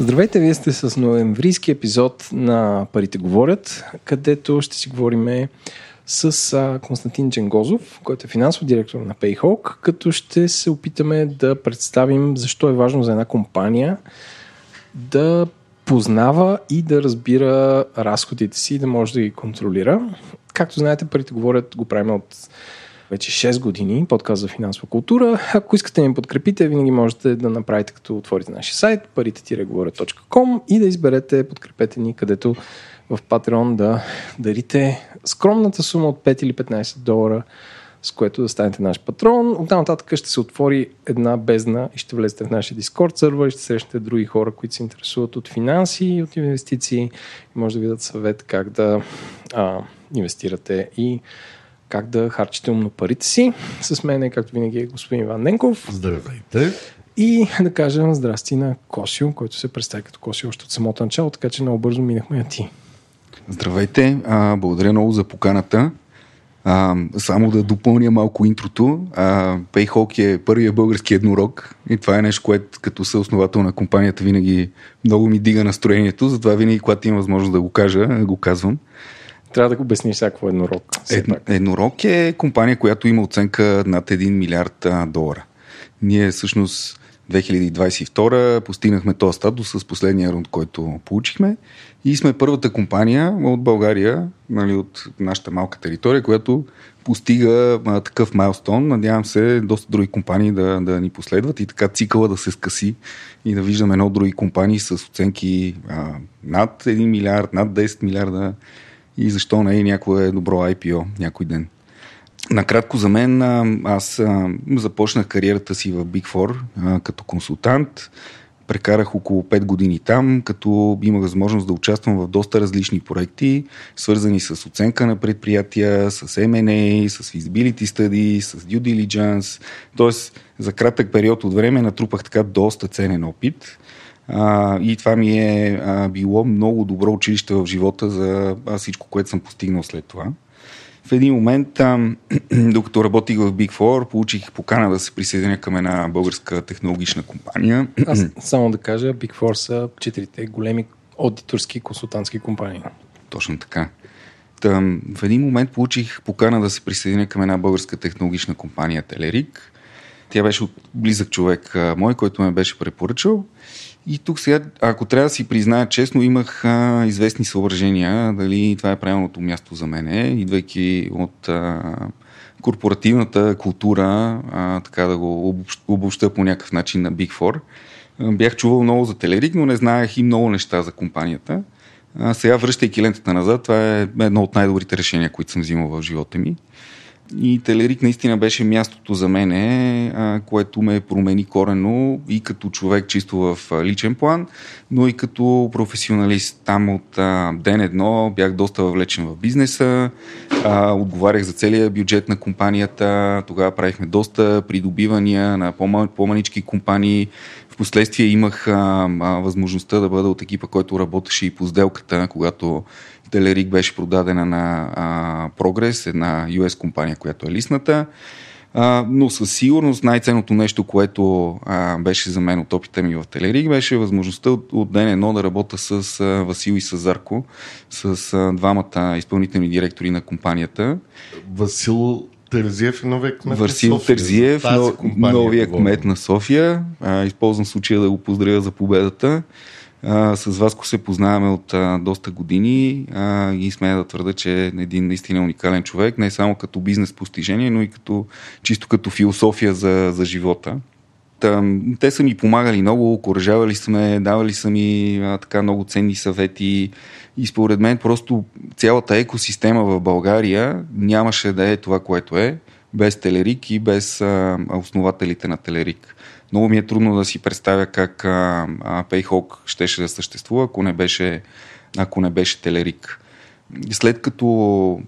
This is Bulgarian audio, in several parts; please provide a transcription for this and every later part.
Здравейте, вие сте с ноемврийски епизод на Парите говорят, където ще си говорим с Константин Дженгозов, който е финансов директор на Payhawk, като ще се опитаме да представим защо е важно за една компания да познава и да разбира разходите си и да може да ги контролира. Както знаете, парите говорят, го правим от вече 6 години, подкаст за финансова култура. Ако искате да ни подкрепите, винаги можете да направите като отворите нашия сайт парите-говорят.com и да изберете подкрепете ни, където в Patreon да дарите скромната сума от 5 или 15 долара, с което да станете наш патрон. От нататък ще се отвори една бездна и ще влезете в нашия Discord сервер и ще срещнете други хора, които се интересуват от финанси и от инвестиции може да ви дадат съвет как да а, инвестирате и как да харчите умно парите си. С мен е, както винаги, е господин Иван Ненков. Здравейте. И да кажем здрасти на Косио, който се представи като Косио още от самото начало, така че много бързо минахме на ти. Здравейте, а, благодаря много за поканата. А, само да допълня малко интрото. Payhawk е първият български еднорог и това е нещо, което като съосновател на компанията винаги много ми дига настроението, затова винаги, когато имам възможност да го кажа, го казвам. Трябва да го обясниш всяко еднорог. Ед, еднорог е компания, която има оценка над 1 милиард долара. Ние всъщност 2022 постигнахме този статус с последния рунд, който получихме и сме първата компания от България, нали, от нашата малка територия, която постига а, такъв майлстон. Надявам се доста други компании да, да ни последват и така цикъла да се скъси и да виждаме много други компании с оценки а, над 1 милиард, над 10 милиарда и защо не е някое добро IPO някой ден. Накратко за мен, аз започнах кариерата си в Big Four като консултант. Прекарах около 5 години там, като имах възможност да участвам в доста различни проекти, свързани с оценка на предприятия, с M&A, с feasibility study, с due diligence. Тоест, за кратък период от време натрупах така доста ценен опит. А, и това ми е а, било много добро училище в живота за всичко, което съм постигнал след това. В един момент, а, докато работих в Big Four, получих покана да се присъединя към една българска технологична компания. Аз само да кажа, Big Four са четирите големи аудиторски консултантски компании. Точно така. Та, в един момент получих покана да се присъединя към една българска технологична компания Телерик. Тя беше близък човек мой, който ме беше препоръчал. И тук сега, ако трябва да си призная честно, имах а, известни съображения дали това е правилното място за мене, идвайки от а, корпоративната култура, а, така да го обобща по някакъв начин на Big Four. Бях чувал много за Телерик, но не знаех и много неща за компанията. А, сега, връщайки лентата назад, това е едно от най-добрите решения, които съм взимал в живота ми. И Телерик наистина беше мястото за мене, което ме промени корено и като човек чисто в личен план, но и като професионалист. Там от ден едно бях доста въвлечен в бизнеса, отговарях за целия бюджет на компанията, тогава правихме доста придобивания на по-манички компании, Впоследствие имах възможността да бъда от екипа, който работеше и по сделката, когато Телерик беше продадена на а, Progress, една US компания, която е листната. А, но със сигурност най-ценното нещо, което а, беше за мен от опита ми в Телерик, беше възможността от, от ден едно да работя с а, Васил и с Зарко, с а, двамата изпълнителни директори на компанията. Васил Терзиев е новия кмет Васил на София. Терзиев, новия кмет на София. А, използвам случая да го поздравя за победата. А, с Васко се познаваме от а, доста години а, и смея да твърда, че е един наистина уникален човек, не само като бизнес постижение, но и като, чисто като философия за, за живота. Та, те са ми помагали много, окоръжавали са ме, давали са ми а, така много ценни съвети и според мен просто цялата екосистема в България нямаше да е това, което е, без Телерик и без а, основателите на Телерик. Много ми е трудно да си представя как а, Payhawk щеше да съществува, ако не беше, ако не беше Телерик. След като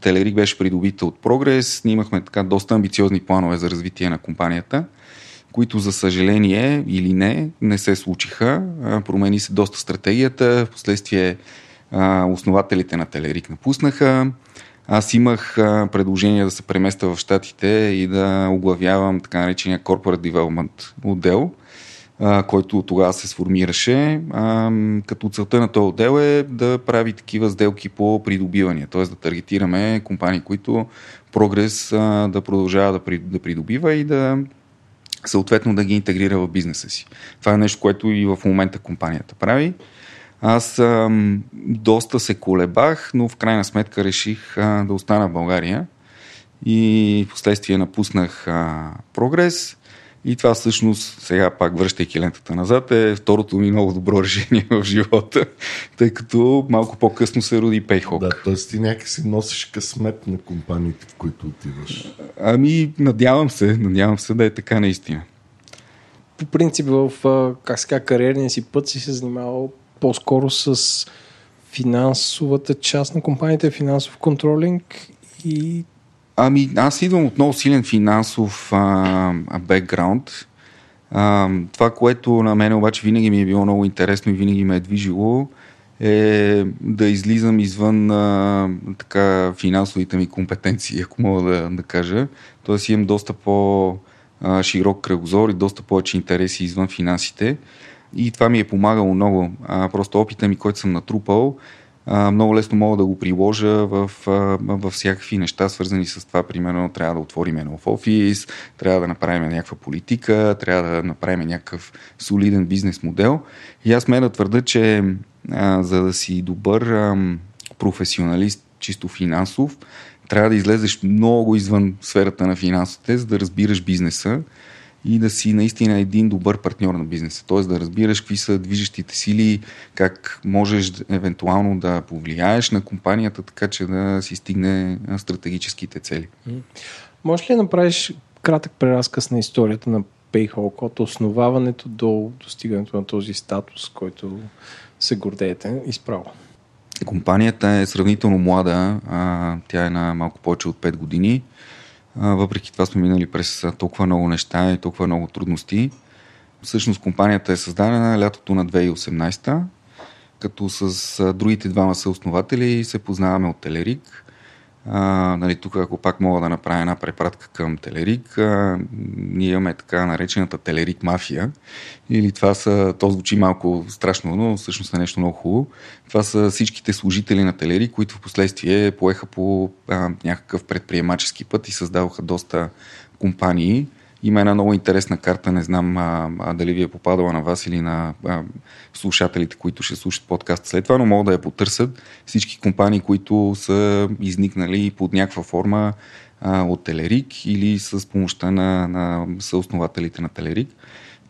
Телерик беше придобита от Прогрес, ние имахме така доста амбициозни планове за развитие на компанията, които за съжаление или не, не се случиха. Промени се доста стратегията, в последствие основателите на Телерик напуснаха. Аз имах предложение да се преместа в Штатите и да оглавявам така наречения Corporate Development отдел. който тогава се сформираше, като целта на този отдел е да прави такива сделки по придобивания, т.е. да таргетираме компании, които прогрес да продължава да придобива и да съответно да ги интегрира в бизнеса си. Това е нещо, което и в момента компанията прави. Аз ам, доста се колебах, но в крайна сметка реших а, да остана в България и в последствие напуснах а, Прогрес. И това всъщност, сега пак връщайки лентата назад, е второто ми много добро решение в живота, тъй като малко по-късно се роди Payhawk. Да, т.е. ти някакси носиш късмет на компаниите, в които отиваш. Ами, надявам се, надявам се да е така наистина. По принцип в как ска, кариерния си път си се занимавал по-скоро с финансовата част на компанията, финансов контролинг и Ами, аз идвам от много силен финансов бекграунд. Това, което на мен обаче винаги ми е било много интересно и винаги ме е движило, е да излизам извън а, така, финансовите ми компетенции, ако мога да, да кажа. Тоест имам доста по-широк кръгозор и доста повече интереси извън финансите. И това ми е помагало много. А, просто опита ми, който съм натрупал, а, много лесно мога да го приложа в, а, във всякакви неща, свързани с това. Примерно, трябва да отворим нов офис, трябва да направим някаква политика, трябва да направим някакъв солиден бизнес модел. И аз ме да твърда, че а, за да си добър а, професионалист, чисто финансов, трябва да излезеш много извън сферата на финансите, за да разбираш бизнеса и да си наистина един добър партньор на бизнеса. Т.е. да разбираш какви са движещите сили, как можеш евентуално да повлияеш на компанията, така че да си стигне стратегическите цели. Може ли да направиш кратък преразказ на историята на Payhawk от основаването до достигането на този статус, който се гордеете изправо? Компанията е сравнително млада, а, тя е на малко повече от 5 години. Въпреки това сме минали през толкова много неща и толкова много трудности. Всъщност компанията е създадена лятото на 2018 като с другите двама съоснователи се познаваме от Телерик. А, нали, тук, ако пак мога да направя една препратка към Телерик, а, ние имаме така наречената Телерик мафия. Или това са, то звучи малко страшно, но всъщност е нещо много хубаво. Това са всичките служители на Телерик, които в последствие поеха по а, някакъв предприемачески път и създаваха доста компании. Има една много интересна карта, не знам а, а, дали ви е попадала на вас или на а, слушателите, които ще слушат подкаст след това, но могат да я потърсят. Всички компании, които са изникнали под някаква форма а, от Телерик или с помощта на, на съоснователите на Телерик.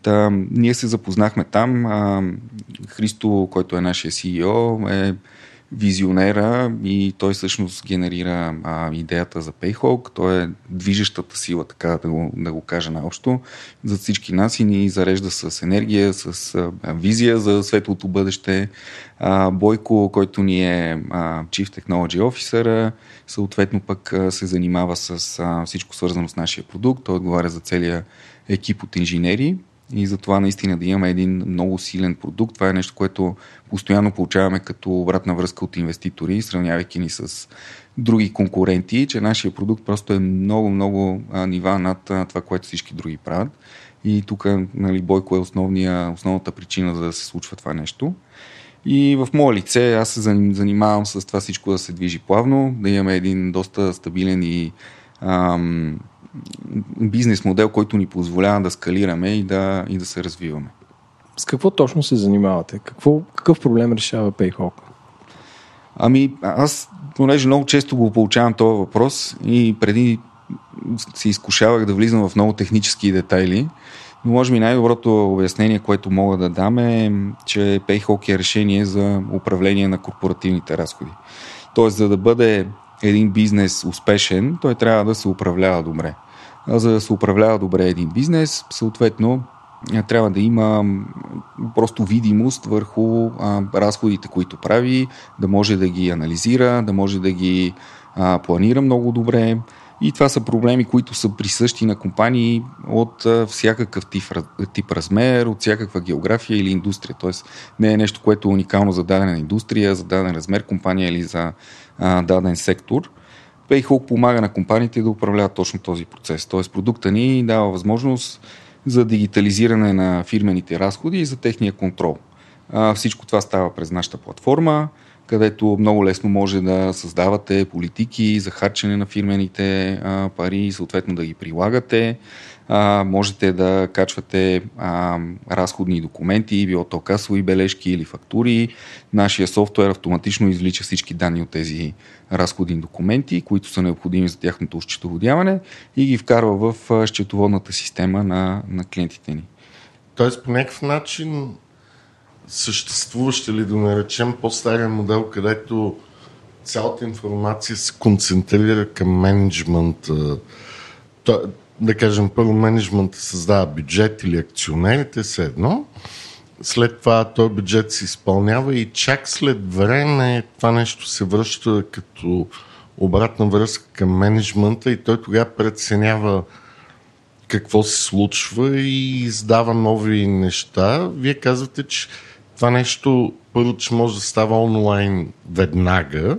Та, ние се запознахме там. А, Христо, който е нашия CEO, е визионера и той всъщност генерира а, идеята за Payhawk. Той е движещата сила, така да го, да го кажа наобщо, за всички нас и ни зарежда с енергия, с а, визия за светлото бъдеще. А, Бойко, който ни е а, Chief Technology Officer, съответно пък а, се занимава с а, всичко свързано с нашия продукт. Той отговаря за целия екип от инженери и за това наистина да имаме един много силен продукт. Това е нещо, което постоянно получаваме като обратна връзка от инвеститори, сравнявайки ни с други конкуренти, че нашия продукт просто е много, много нива над това, което всички други правят. И тук нали, Бойко е основния, основната причина за да се случва това нещо. И в мое лице аз се занимавам с това всичко да се движи плавно, да имаме един доста стабилен и ам, бизнес модел, който ни позволява да скалираме и да, и да се развиваме. С какво точно се занимавате? Какво, какъв проблем решава Payhawk? Ами, аз, понеже много често го получавам този въпрос и преди се изкушавах да влизам в много технически детайли, но може би най-доброто обяснение, което мога да дам е, че Payhawk е решение за управление на корпоративните разходи. Тоест, за да бъде един бизнес успешен, той трябва да се управлява добре. За да се управлява добре един бизнес, съответно трябва да има просто видимост върху а, разходите, които прави, да може да ги анализира, да може да ги а, планира много добре. И това са проблеми, които са присъщи на компании от а, всякакъв тип, тип размер, от всякаква география или индустрия. Тоест не е нещо, което е уникално за дадена индустрия, за даден размер компания или за а, даден сектор. Payhawk помага на компаниите да управляват точно този процес. Тоест продукта ни дава възможност за дигитализиране на фирмените разходи и за техния контрол. А, всичко това става през нашата платформа, където много лесно може да създавате политики за харчене на фирмените а, пари съответно да ги прилагате а, можете да качвате а, разходни документи, било то касови бележки или фактури. Нашия софтуер автоматично извлича всички данни от тези разходни документи, които са необходими за тяхното счетоводяване и ги вкарва в счетоводната система на, на клиентите ни. Тоест по някакъв начин съществуващ или да наречем по-стария модел, където цялата информация се концентрира към менеджмента да кажем, първо менеджмента създава бюджет или акционерите са едно, след това този бюджет се изпълнява и чак след време това нещо се връща като обратна връзка към менеджмента и той тогава преценява какво се случва и издава нови неща. Вие казвате, че това нещо първо, че може да става онлайн веднага,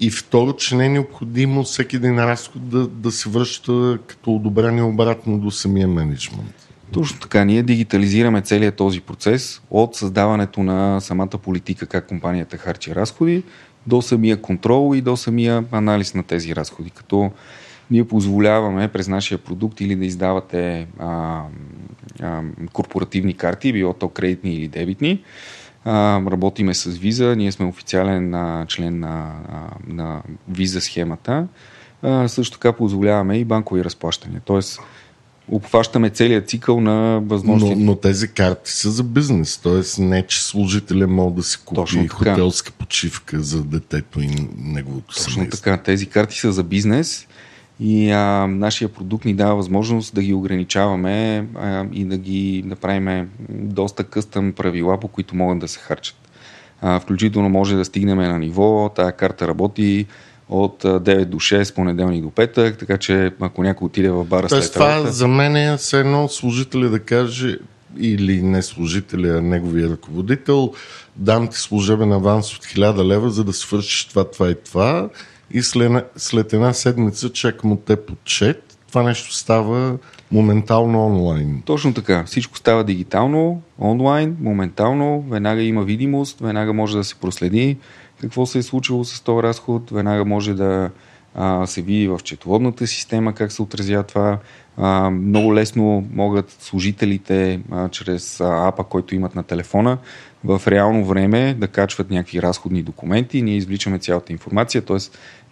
и второ, че не е необходимо всеки един разход да, да се връща като одобрение обратно до самия менеджмент. Точно така. Ние дигитализираме целият този процес от създаването на самата политика, как компанията харчи разходи, до самия контрол и до самия анализ на тези разходи. Като ние позволяваме през нашия продукт или да издавате а, а, корпоративни карти, било то кредитни или дебитни, а, работиме с виза, ние сме официален а, член на, а, на виза схемата. А, също така позволяваме и банкови разплащания. Тоест, обхващаме целият цикъл на възможности. Но, но тези карти са за бизнес, т.е. не, че служителя може да си купи хотелска почивка за детето и неговото Точно семейство. така, тези карти са за бизнес и а, нашия продукт ни дава възможност да ги ограничаваме а, и да ги направим доста къстъм правила, по които могат да се харчат. А, включително може да стигнем на ниво, тая карта работи от 9 до 6, понеделник до петък, така че ако някой отиде в бара Тоест, след това работа... за мен е все едно служителя да каже или не служителя, а неговия ръководител, дам ти служебен аванс от 1000 лева, за да свършиш това, това и това и след, след една седмица чакам от теб отчет. Това нещо става моментално онлайн. Точно така. Всичко става дигитално, онлайн, моментално, веднага има видимост, веднага може да се проследи какво се е случило с този разход, веднага може да а, се види в четоводната система как се отразява това. А, много лесно могат служителите а, чрез апа, който имат на телефона, в реално време да качват някакви разходни документи. Ние извличаме цялата информация, т.е.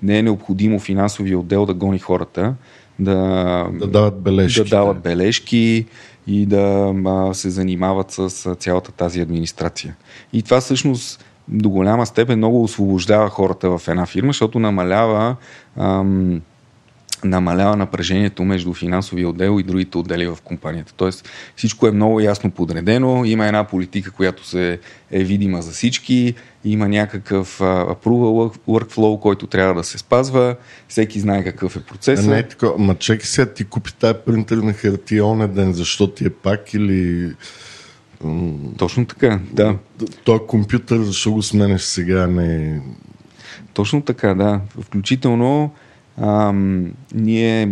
не е необходимо финансовия отдел да гони хората, да, да дават бележки, да дават бележки и да се занимават с цялата тази администрация. И това всъщност до голяма степен много освобождава хората в една фирма, защото намалява ам, намалява напрежението между финансовия отдел и другите отдели в компанията. Тоест всичко е много ясно подредено, има една политика, която се е видима за всички, има някакъв approval workflow, който трябва да се спазва, всеки знае какъв е процесът. не е така, ма чеки сега ти купи тази принтер на хартия оня ден, защо ти е пак или... Точно така, да. Той компютър, защо го сменеш сега, не... Точно така, да. Включително а, ние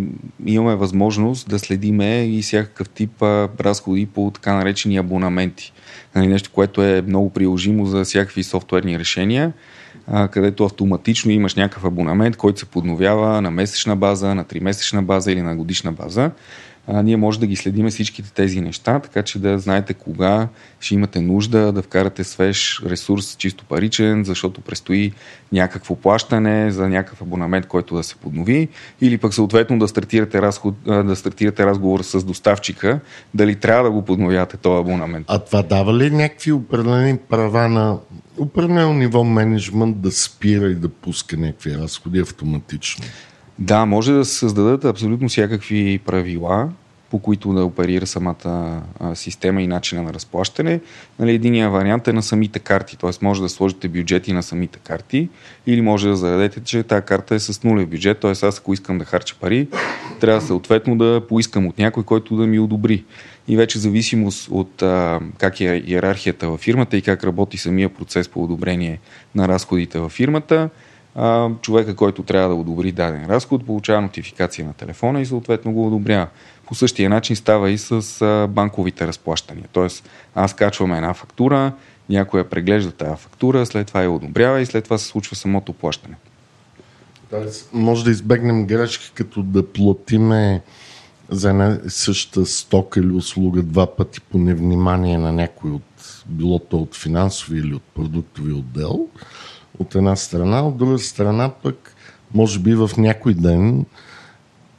имаме възможност да следиме и всякакъв тип а, разходи по така наречени абонаменти. Нали, нещо, което е много приложимо за всякакви софтуерни решения, а, където автоматично имаш някакъв абонамент, който се подновява на месечна база, на тримесечна база или на годишна база ние може да ги следиме всичките тези неща, така че да знаете кога ще имате нужда да вкарате свеж ресурс, чисто паричен, защото предстои някакво плащане за някакъв абонамент, който да се поднови, или пък съответно да стартирате, разход, да стартирате разговор с доставчика, дали трябва да го подновявате този абонамент. А това дава ли някакви определени права на определено ниво менеджмент да спира и да пуска някакви разходи автоматично? Да, може да се създадат абсолютно всякакви правила, по които да оперира самата система и начина на разплащане. Нали, единия вариант е на самите карти, т.е. може да сложите бюджети на самите карти или може да заведете, че тази карта е с нулев бюджет, т.е. аз ако искам да харча пари, трябва съответно да поискам от някой, който да ми одобри. И вече зависимост от а, как е иерархията във фирмата и как работи самия процес по одобрение на разходите във фирмата, човека, който трябва да одобри даден разход, получава нотификация на телефона и съответно го одобрява. По същия начин става и с банковите разплащания. Тоест, аз качвам една фактура, някой я преглежда тази фактура, след това я одобрява и след това се случва самото плащане. Тоест, може да избегнем грешки, като да платиме за една съща стока или услуга два пъти по невнимание на някой от било то от финансови или от продуктови отдел, от една страна, от друга страна пък може би в някой ден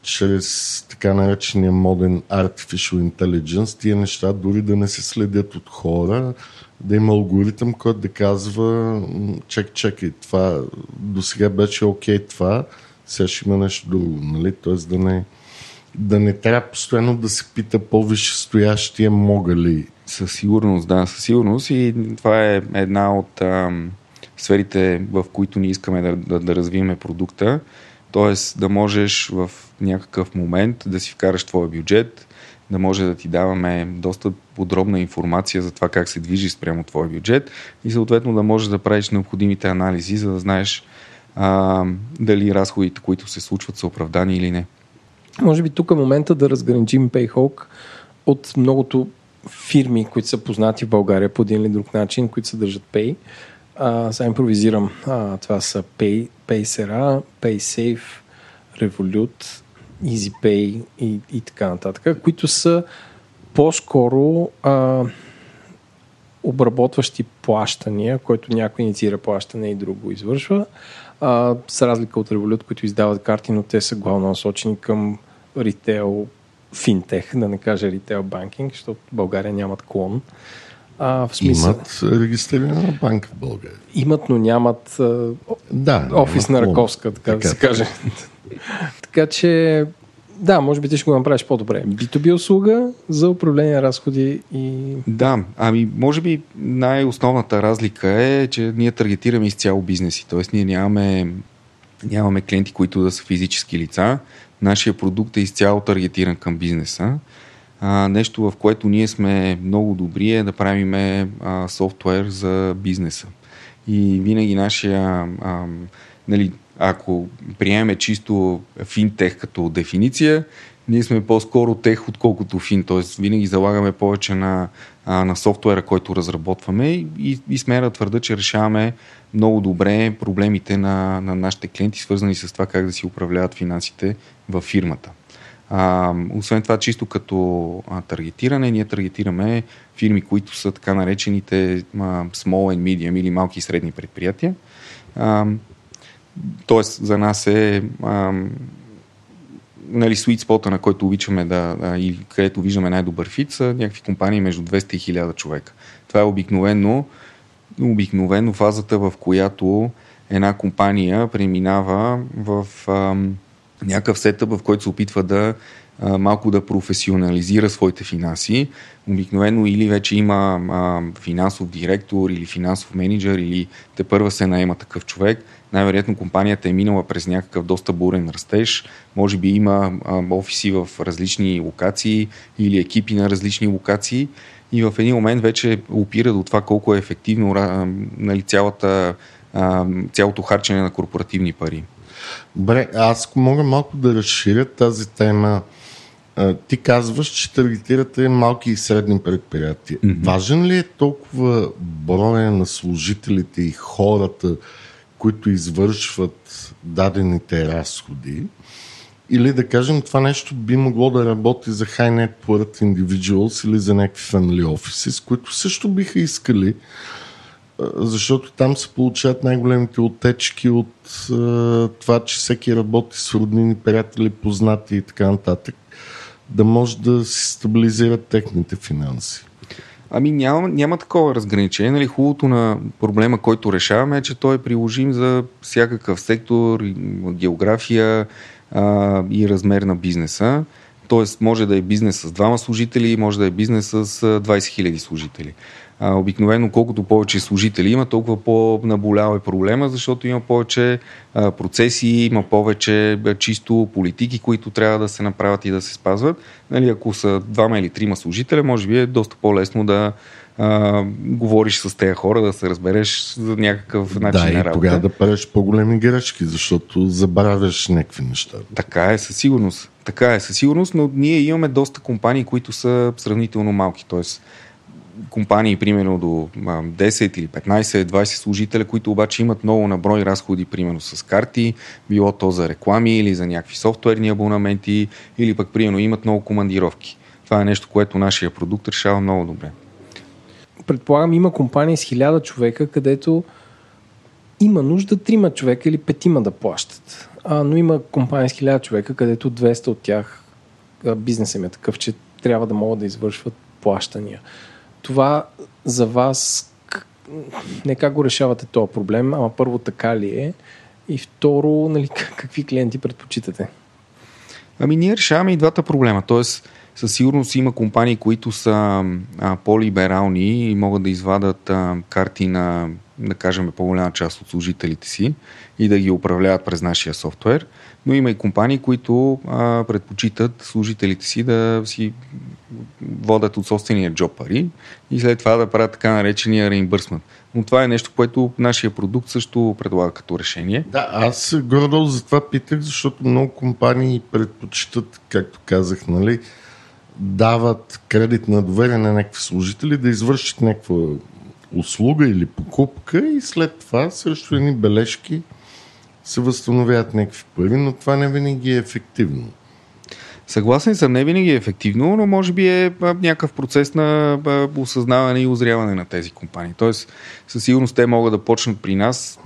чрез така наречения моден Artificial Intelligence тия неща дори да не се следят от хора, да има алгоритъм, който да казва чек, чекай, това до сега беше окей okay, това, сега ще има нещо друго, нали? Тоест да не, да не трябва постоянно да се пита по-висше стоящия мога ли. Със сигурност, да, със сигурност и това е една от ам, сферите, в които ние искаме да, да, да развиеме продукта, т.е. да можеш в някакъв момент да си вкараш твоя бюджет, да може да ти даваме доста подробна информация за това как се движи спрямо твоя бюджет и съответно да можеш да правиш необходимите анализи, за да знаеш а, дали разходите, които се случват, са оправдани или не. Може би тук е момента да разграничим PayHawk от многото фирми, които са познати в България по един или друг начин, които съдържат Pay. А, сега импровизирам. А, това са Pay, PaySera, PaySafe, Revolut, EasyPay и, и така нататък, които са по-скоро а, обработващи плащания, който някой инициира плащане и друго извършва. А, с разлика от Revolut, които издават карти, но те са главно насочени към ритейл финтех, да не кажа ритейл банкинг, защото в България нямат клон. А, в смисъл... Имат регистрирана банка в България. Имат, но нямат а, да, офис на Раковска, така, така да се каже. така че, да, може би ти ще го направиш по-добре. B2B услуга за управление на разходи и... Да, ами може би най-основната разлика е, че ние таргетираме изцяло бизнеси. Тоест ние нямаме, нямаме клиенти, които да са физически лица. Нашия продукт е изцяло таргетиран към бизнеса. А, нещо, в което ние сме много добри е да правим а, софтуер за бизнеса. И винаги нашия, а, нали, ако приемеме чисто финтех като дефиниция, ние сме по-скоро тех, отколкото фин, т.е. винаги залагаме повече на, на софтуера, който разработваме и, и сме да твърда, че решаваме много добре проблемите на, на нашите клиенти, свързани с това как да си управляват финансите в фирмата. А, освен това, чисто като а, таргетиране, ние таргетираме фирми, които са така наречените а, small and medium или малки и средни предприятия. А, тоест, за нас е а, нали, sweet spot на който обичаме да, да и където виждаме най-добър фит, са някакви компании между 200 и 1000 човека. Това е обикновено, обикновено фазата, в която една компания преминава в а, някакъв сетъп, в който се опитва да малко да професионализира своите финанси. Обикновено или вече има а, финансов директор или финансов менеджер или те първа се наема такъв човек. Най-вероятно компанията е минала през някакъв доста бурен растеж. Може би има а, офиси в различни локации или екипи на различни локации и в един момент вече опира до това колко е ефективно нали, цялата, а, цялото харчене на корпоративни пари. Добре, аз мога малко да разширя тази тема. Ти казваш, че таргетирате малки и средни предприятия. Mm-hmm. Важен ли е толкова броя на служителите и хората, които извършват дадените разходи? Или да кажем, това нещо би могло да работи за high net worth individuals или за някакви family offices, които също биха искали защото там се получават най-големите отечки от това, че всеки работи с роднини, приятели, познати и така нататък, да може да си стабилизират техните финанси. Ами няма, няма такова разграничение. Нали, хубавото на проблема, който решаваме е, че той е приложим за всякакъв сектор, география а, и размер на бизнеса. Тоест, може да е бизнес с двама служители, може да е бизнес с 20 000 служители. А, обикновено колкото повече служители има, толкова по-наболял е проблема, защото има повече а, процеси, има повече а, чисто политики, които трябва да се направят и да се спазват. Нали, ако са двама или трима служителя, може би е доста по-лесно да, а, говориш с тези хора, да се разбереш за някакъв начин да, на работа. Да, и тогава да правиш по-големи грешки, защото забравяш някакви неща. Така е, със сигурност. Така е, със сигурност, но ние имаме доста компании, които са сравнително малки. Тоест, компании, примерно до 10 или 15, 20 служителя, които обаче имат много наброй разходи, примерно с карти, било то за реклами или за някакви софтуерни абонаменти, или пък, примерно, имат много командировки. Това е нещо, което нашия продукт решава много добре. Предполагам, има компании с хиляда човека, където има нужда трима човека или петима да плащат. А, но има компании с хиляда човека, където 200 от тях бизнесът им е такъв, че трябва да могат да извършват плащания това за вас не как го решавате този проблем, ама първо така ли е и второ, нали, какви клиенти предпочитате? Ами ние решаваме и двата проблема. Тоест, със сигурност има компании, които са а, по-либерални и могат да извадат а, карти на, да кажем, по-голяма част от служителите си и да ги управляват през нашия софтуер. Но има и компании, които а, предпочитат служителите си да си водят от собствения джоб пари и след това да правят така наречения реимбърсмент. Но това е нещо, което нашия продукт също предлага като решение. Да, аз гордо за това питах, защото много компании предпочитат, както казах, нали, дават кредит на доверие на някакви служители да извършат някаква услуга или покупка и след това срещу едни бележки се възстановяват някакви пари, но това не винаги е ефективно. Съгласен съм, не винаги е ефективно, но може би е някакъв процес на осъзнаване и озряване на тези компании. Тоест, със сигурност те могат да почнат при нас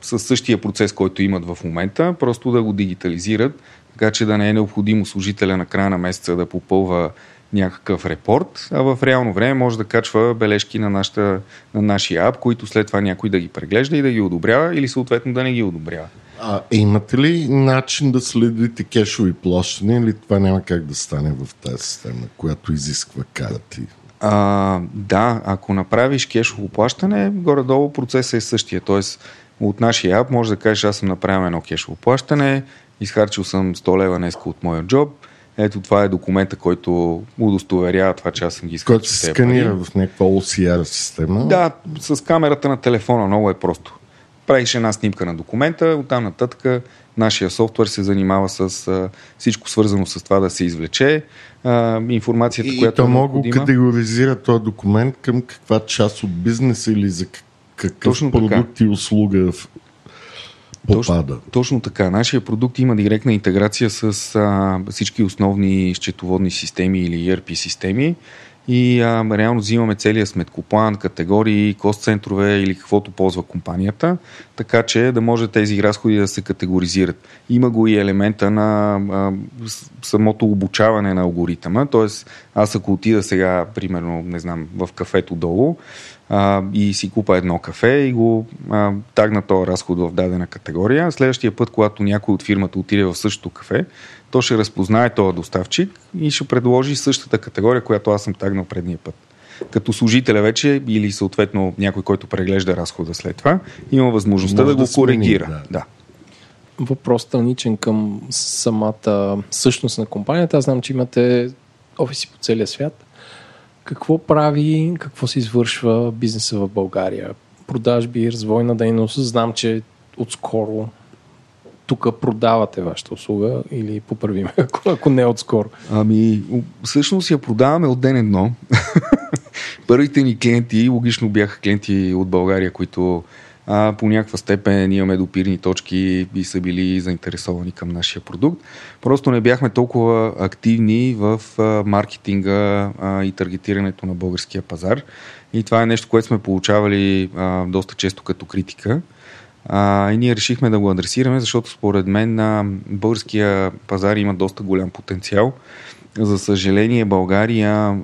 с същия процес, който имат в момента, просто да го дигитализират, така че да не е необходимо служителя на края на месеца да попълва някакъв репорт, а в реално време може да качва бележки на, нашата, на нашия ап, които след това някой да ги преглежда и да ги одобрява или съответно да не ги одобрява. А имате ли начин да следите кешови плащания или това няма как да стане в тази система, която изисква карти? А, да, ако направиш кешово плащане, горе-долу процесът е същия. Тоест, от нашия ап може да кажеш, аз съм направил едно кешово плащане, изхарчил съм 100 лева днеска от моя джоб, ето това е документа, който удостоверява това, че аз съм ги изхарчил. Който се сканира пари. в някаква OCR система. Да, с камерата на телефона много е просто правиш една снимка на документа, оттам нататък нашия софтуер се занимава с а, всичко свързано с това да се извлече а, информацията, и която и е мога категоризира този документ към каква част от бизнеса или за какъв Точно продукт така. и услуга в Точно, точно така. Нашия продукт има директна интеграция с а, всички основни счетоводни системи или ERP системи и а, реално взимаме целия сметкоплан, категории, кост-центрове или каквото ползва компанията, така че да може тези разходи да се категоризират. Има го и елемента на а, самото обучаване на алгоритъма, т.е. аз ако отида сега, примерно, не знам, в кафето долу, а, и си купа едно кафе и го а, тагна този разход в дадена категория. Следващия път, когато някой от фирмата отиде в същото кафе, то ще разпознае този доставчик и ще предложи същата категория, която аз съм тагнал предния път. Като служителя вече или съответно някой, който преглежда разхода след това, има възможността Може да, да го коригира. Да. да. Въпрос страничен към самата същност на компанията. Аз знам, че имате офиси по целия свят. Какво прави, какво се извършва бизнеса в България? Продажби, развойна дейност. Знам, че отскоро тук продавате вашата услуга или поправим, ако, ако не отскоро? Ами, всъщност я продаваме от ден едно. Първите ни клиенти, логично бяха клиенти от България, които а, по някаква степен имаме допирни точки и са били заинтересовани към нашия продукт. Просто не бяхме толкова активни в а, маркетинга а, и таргетирането на българския пазар. И това е нещо, което сме получавали а, доста често като критика. А, и ние решихме да го адресираме, защото според мен на българския пазар има доста голям потенциал. За съжаление, България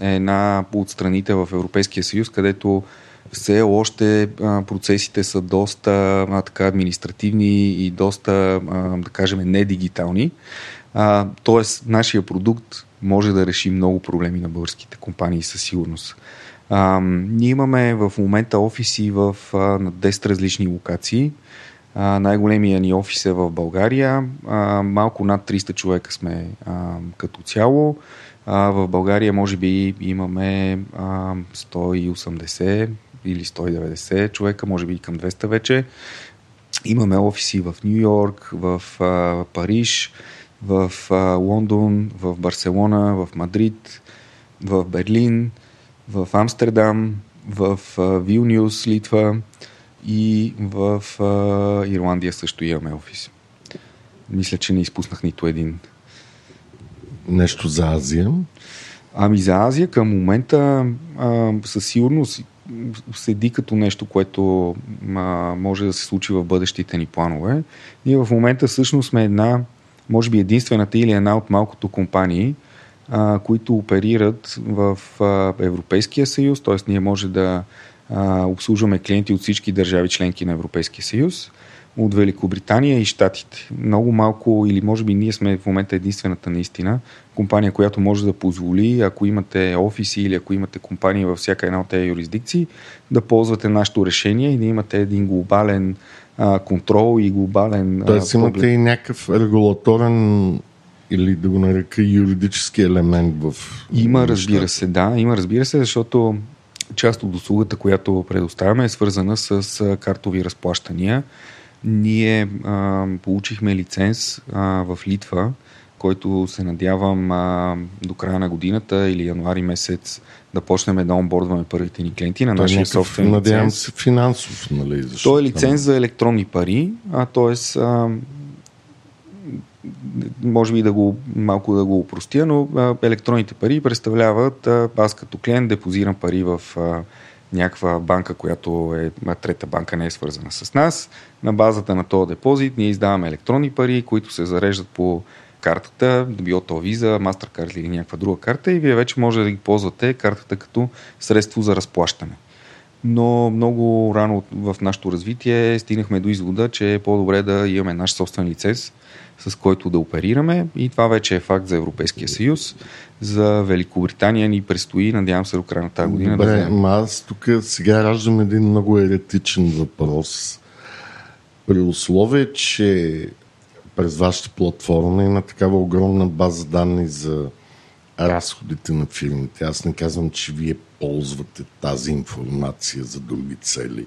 е една от страните в Европейския съюз, където все още процесите са доста така административни и доста, а, да кажем. А, тоест, нашия продукт може да реши много проблеми на българските компании със сигурност. Ние имаме в момента офиси в а, на 10 различни локации. Най-големия ни офис е в България. Малко над 300 човека сме като цяло. В България може би имаме а, 180 или 190 човека, може би и към 200 вече. Имаме офиси в Нью Йорк, в а, Париж, в а, Лондон, в Барселона, в Мадрид, в Берлин, в Амстердам, в а, Вилниус, Литва и в а, Ирландия също имаме офис. Мисля, че не изпуснах нито един. Нещо за Азия? Ами за Азия към момента а, със сигурност седи като нещо, което а, може да се случи в бъдещите ни планове. Ние в момента всъщност сме една, може би единствената или една от малкото компании, а, които оперират в а, Европейския съюз, т.е. ние може да а, обслужваме клиенти от всички държави членки на Европейския съюз, от Великобритания и Штатите. Много малко, или може би ние сме в момента единствената наистина компания, която може да позволи, ако имате офиси или ако имате компании във всяка една от тези юрисдикции, да ползвате нашето решение и да имате един глобален а, контрол и глобален. Тоест имате и някакъв регулаторен или да го нарека юридически елемент в. Има, разбира се, да, има, разбира се, защото част от услугата, която предоставяме е свързана с картови разплащания. Ние а, получихме лиценз а, в Литва, който се надявам а, до края на годината или януари месец да почнем да онбордваме първите ни клиенти на нашия собствен Надявам се финансов, нали? Защото Той е лиценз за електронни пари, а т.е. може би да го малко да го упростя, но а, електронните пари представляват а, аз като клиент депозирам пари в а, някаква банка, която е трета банка, не е свързана с нас. На базата на този депозит ние издаваме електронни пари, които се зареждат по картата, било то виза, MasterCard или някаква друга карта и вие вече може да ги ползвате картата като средство за разплащане. Но много рано в нашето развитие стигнахме до извода, че е по-добре да имаме наш собствен лиценз, с който да оперираме и това вече е факт за Европейския съюз. За Великобритания ни предстои, надявам се до края на тази година. Добре, да ма аз тук сега раждам един много еретичен въпрос. При условие, че през вашата платформа има такава огромна база данни за разходите на фирмите. Аз не казвам, че вие ползвате тази информация за други цели.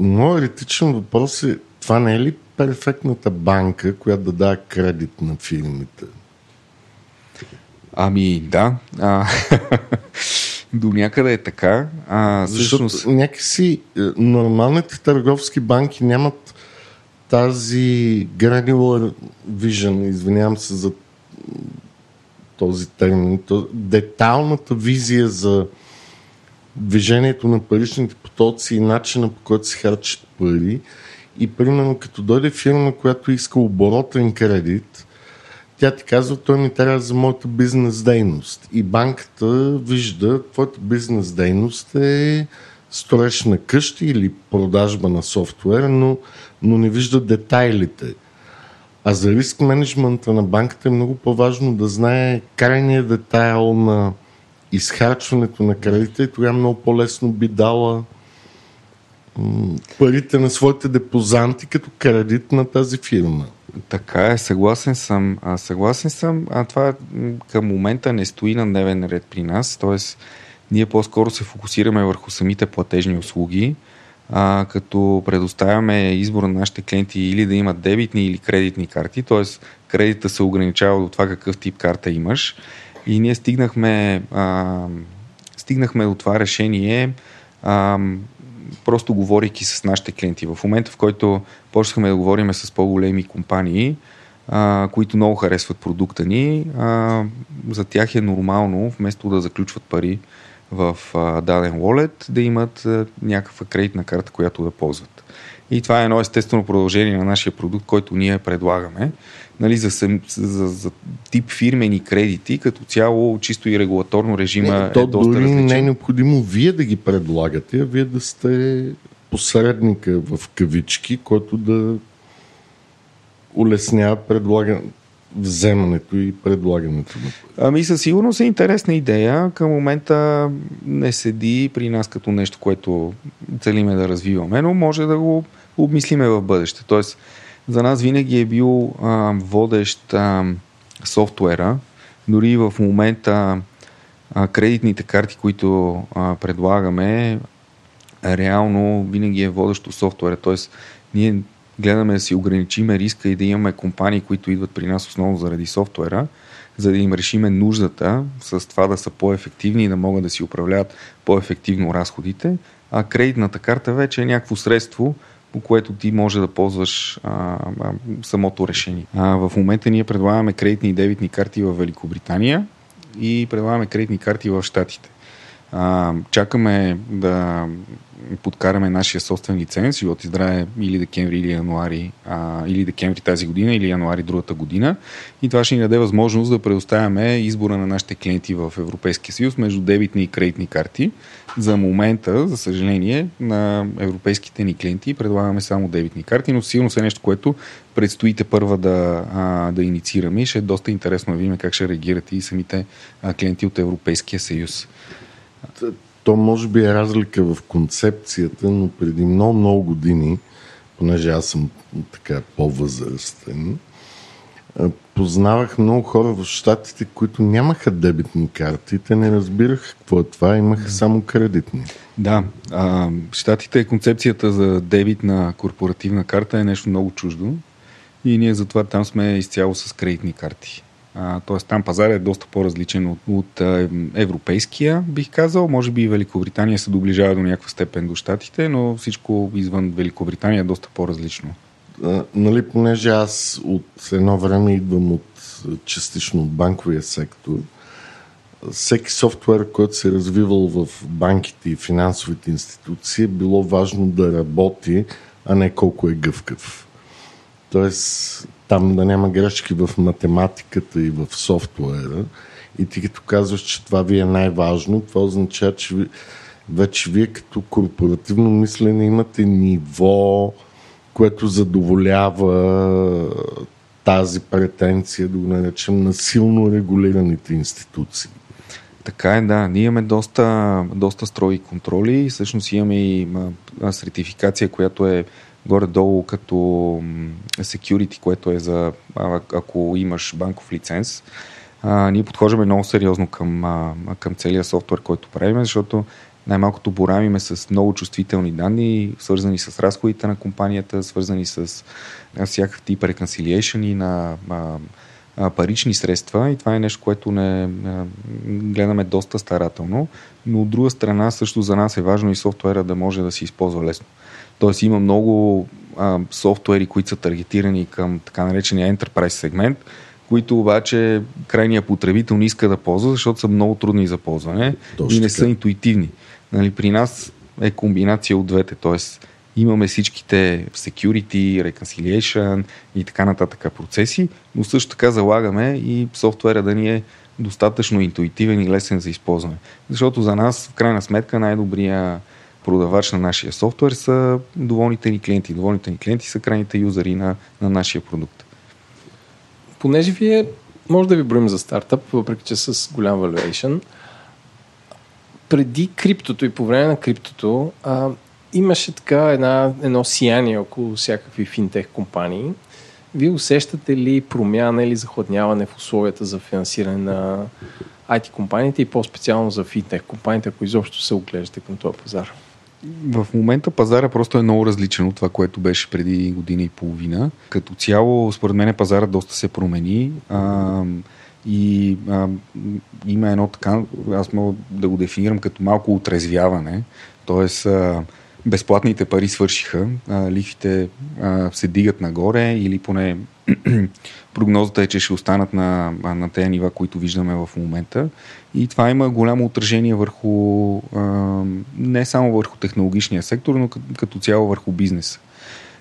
Моят еретичен въпрос е, това не е ли перфектната банка, която да дава кредит на фирмите? Ами да. А, до някъде е така. А, Защото всъщност... някакси е, нормалните търговски банки нямат тази granular vision, извинявам се за този термин, деталната визия за движението на паричните потоци и начина по който се харчат пари. И примерно като дойде фирма, която иска оборотен кредит, тя ти казва, той ми трябва за моята бизнес дейност. И банката вижда, твоята бизнес дейност е строеж на къщи или продажба на софтуер, но, но не вижда детайлите. А за риск менеджмента на банката е много по-важно да знае крайния детайл на изхарчването на кредита и тогава много по-лесно би дала парите на своите депозанти като кредит на тази фирма. Така е, съгласен съм. А, съгласен съм, а това към момента не стои на дневен ред при нас, т.е. ние по-скоро се фокусираме върху самите платежни услуги, а, като предоставяме избор на нашите клиенти или да имат дебитни или кредитни карти, т.е. кредита се ограничава до това какъв тип карта имаш. И ние стигнахме, а, стигнахме до това решение а, просто говорейки с нашите клиенти. В момента, в който почнахме да говорим с по-големи компании, а, които много харесват продукта ни, а, за тях е нормално, вместо да заключват пари в а, даден wallet, да имат а, някаква кредитна карта, която да ползват. И това е едно естествено продължение на нашия продукт, който ние предлагаме. Нали, за, за, за тип фирмени кредити, като цяло чисто и регулаторно режима не, то е доста дори различен. не е необходимо вие да ги предлагате, а вие да сте посредника в кавички, който да улеснява предлага, вземането и предлагането на Ами със сигурност е интересна идея. Към момента не седи при нас като нещо, което целиме да развиваме, но може да го обмислиме в бъдеще. Тоест, за нас винаги е бил а, водещ а, софтуера, Дори в момента а, кредитните карти, които а, предлагаме, реално винаги е водещо софтуера. Тоест, ние гледаме да си ограничиме риска и да имаме компании, които идват при нас основно заради софтуера, за да им решиме нуждата с това да са по-ефективни и да могат да си управляват по-ефективно разходите. А кредитната карта вече е някакво средство, по което ти може да ползваш а, а, самото решение. А, в момента ние предлагаме кредитни и дебитни карти в Великобритания и предлагаме кредитни карти в Штатите. А, чакаме да подкараме нашия собствен лиценз, живот и здраве или декември, или януари, а, или декември тази година, или януари другата година. И това ще ни даде възможност да предоставяме избора на нашите клиенти в Европейския съюз между дебитни и кредитни карти. За момента, за съжаление, на европейските ни клиенти предлагаме само дебитни карти, но сигурно е нещо, което предстоите първа да, а, да инициираме и ще е доста интересно да видим как ще реагират и самите а, клиенти от Европейския съюз. То може би е разлика в концепцията, но преди много, много години, понеже аз съм така по-възрастен, познавах много хора в щатите, които нямаха дебитни карти. Те не разбираха какво е това, имаха само кредитни. Да, а, щатите концепцията за дебит на корпоративна карта е нещо много чуждо и ние затова там сме изцяло с кредитни карти. Тоест там пазар е доста по-различен от, от европейския, бих казал. Може би Великобритания се доближава до някаква степен до щатите, но всичко извън Великобритания е доста по-различно. А, нали, понеже аз от едно време идвам от частично от банковия сектор, всеки софтуер, който се е развивал в банките и финансовите институции, е било важно да работи, а не колко е гъвкав. Тоест, там да няма грешки в математиката и в софтуера. И ти като казваш, че това ви е най-важно, това означава, че вече вие като корпоративно мислене имате ниво, което задоволява тази претенция, да го наречем, на силно регулираните институции. Така е, да. Ние имаме доста, доста строги контроли и всъщност имаме и сертификация, която е горе-долу като security, което е за ако имаш банков лиценз. А, ние подхождаме много сериозно към, а, към целия софтуер, който правим, защото най-малкото боравиме с много чувствителни данни, свързани с разходите на компанията, свързани с всякакъв тип и на а, а, парични средства и това е нещо, което не а, гледаме доста старателно, но от друга страна също за нас е важно и софтуера да може да се използва лесно. Тоест има много а, софтуери, които са таргетирани към така наречения enterprise сегмент, които обаче крайният потребител не иска да ползва, защото са много трудни за ползване Точно и не така. са интуитивни. Нали, при нас е комбинация от двете, т.е. имаме всичките security, reconciliation и така нататък процеси, но също така залагаме и софтуера да ни е достатъчно интуитивен и лесен за използване. Защото за нас, в крайна сметка, най-добрия продавач на нашия софтуер са доволните ни клиенти. Доволните ни клиенти са крайните юзери на, на нашия продукт. Понеже вие може да ви броим за стартъп, въпреки че с голям valuation, преди криптото и по време на криптото а, имаше така една, едно сияние около всякакви финтех компании. Вие усещате ли промяна или захладняване в условията за финансиране на IT компаниите и по-специално за финтех компаниите, ако изобщо се оглеждате към този пазар? В момента пазара просто е много различен от това, което беше преди година и половина. Като цяло, според мен, пазара доста се промени. А, и а, има едно така, аз мога да го дефинирам като малко отрезвяване. Тоест, безплатните пари свършиха, а, лихвите а, се дигат нагоре или поне прогнозата е, че ще останат на, на тези нива, които виждаме в момента. И това има голямо отражение върху а, не само върху технологичния сектор, но като, като цяло върху бизнеса.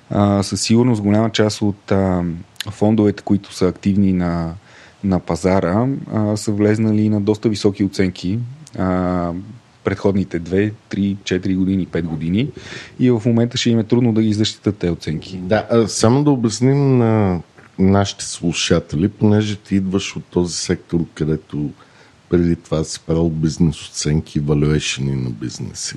А, със сигурност голяма част от а, фондовете, които са активни на, на пазара, а, са влезнали на доста високи оценки. А, предходните 2, 3, 4 години, 5 години и в момента ще им е трудно да ги защитат тези оценки. Да, само да обясним на нашите слушатели, понеже ти идваш от този сектор, където преди това си правил бизнес оценки валюешени на бизнеси.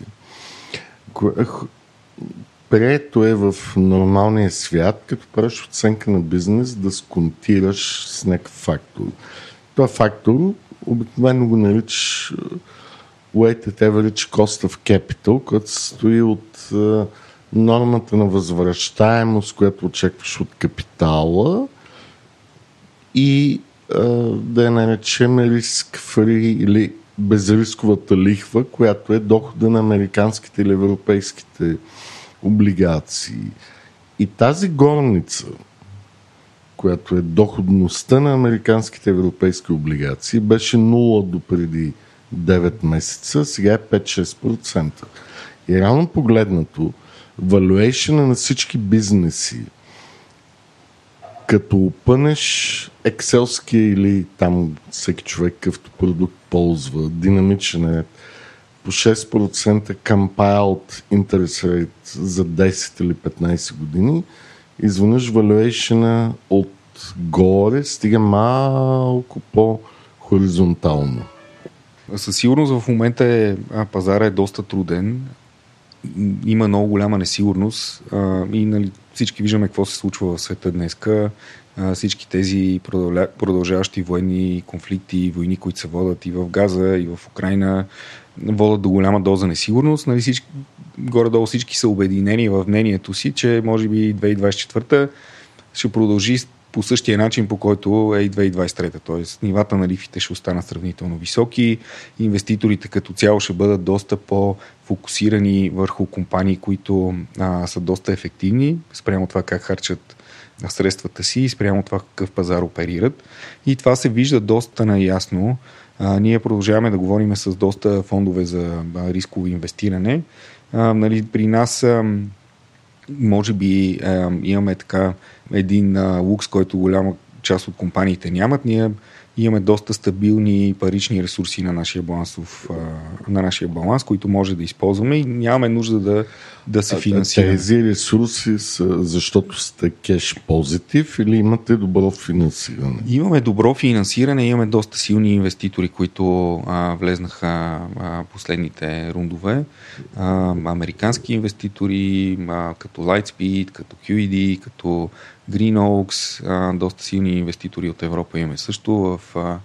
Прието е в нормалния свят, като правиш оценка на бизнес, да сконтираш с някакъв фактор. този фактор обикновено го наричаш weighted average cost of capital, който стои от нормата на възвръщаемост, която очакваш от капитала и да я наречем риск фри или безрисковата лихва, която е дохода на американските или европейските облигации. И тази горница, която е доходността на американските европейски облигации, беше 0 до преди 9 месеца, сега е 5-6%. И реално погледнато, валуейшена на всички бизнеси, като опънеш екселския или там всеки човек къвто продукт ползва, динамичен ред, по 6% compiled interest rate за 10 или 15 години, изведнъж valuation отгоре стига малко по-хоризонтално. Със сигурност в момента е, а, пазара е доста труден. Има много голяма несигурност а, и нали, всички виждаме какво се случва в света днеска. Всички тези продължаващи военни конфликти войни, които се водят и в Газа, и в Украина, водят до голяма доза несигурност. Нали, всички, горе-долу всички са обединени в мнението си, че може би 2024 ще продължи по същия начин, по който е и 2023. Т.е. нивата на лихвите ще останат сравнително високи, инвеститорите като цяло ще бъдат доста по-фокусирани върху компании, които а, са доста ефективни, спрямо това как харчат средствата си и спрямо това какъв пазар оперират. И това се вижда доста наясно. А, ние продължаваме да говорим с доста фондове за рисково инвестиране. А, нали, при нас а, може би а, имаме така един а, лукс, който голяма част от компаниите нямат. Ние имаме доста стабилни парични ресурси на нашия, балансов, на нашия баланс, които може да използваме и нямаме нужда да, да се финансираме. Тези ресурси са защото сте кеш позитив или имате добро финансиране? Имаме добро финансиране, имаме доста силни инвеститори, които а, влезнаха а, последните рундове. А, американски инвеститори, а, като Lightspeed, като QED, като Green Oaks, а, доста силни инвеститори от Европа имаме също в а,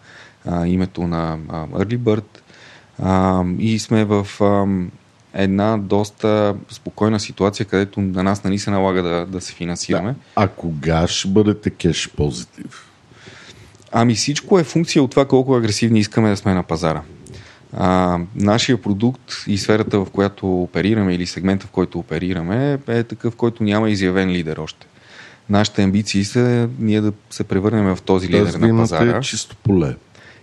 а, името на а, Early Bird а, и сме в а, една доста спокойна ситуация, където на нас нали се налага да, да се финансираме. Да. А кога ще бъдете кеш позитив? Ами всичко е функция от това колко агресивни искаме да сме на пазара. А, нашия продукт и сферата, в която оперираме или сегмента, в който оперираме, е такъв, който няма изявен лидер още нашите амбиции са ние да се превърнем в този лидер на пазара. чисто поле.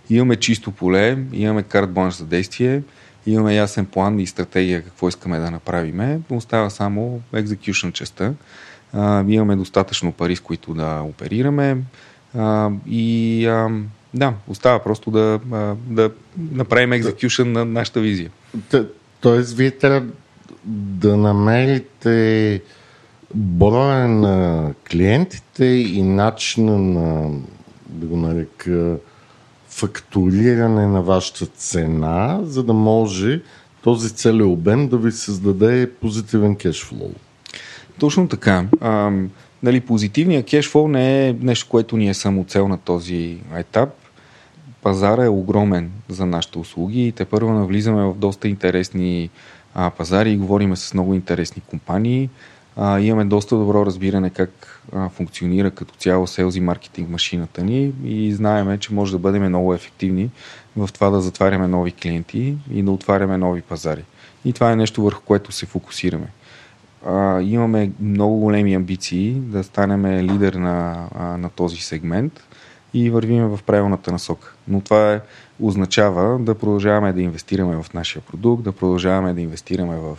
Имаме чисто поле, имаме карт за действие, имаме ясен план и стратегия какво искаме да направиме. Остава само execution частта. Имаме достатъчно пари, с които да оперираме а, и а, да, остава просто да, да направим execution на нашата визия. тоест, вие трябва да намерите броя на клиентите и начина на, да го нарека, фактуриране на вашата цена, за да може този целият обем да ви създаде позитивен кешфлоу. Точно така. А, нали, позитивният кешфлоу не е нещо, което ни е само цел на този етап. Пазара е огромен за нашите услуги и те първо навлизаме в доста интересни а, пазари и говориме с много интересни компании а, имаме доста добро разбиране как а, функционира като цяло селзи маркетинг машината ни и знаеме, че може да бъдем много ефективни в това да затваряме нови клиенти и да отваряме нови пазари. И това е нещо върху което се фокусираме. А, имаме много големи амбиции да станем лидер на, а, на този сегмент и вървиме в правилната насока. Но това е, означава да продължаваме да инвестираме в нашия продукт, да продължаваме да инвестираме в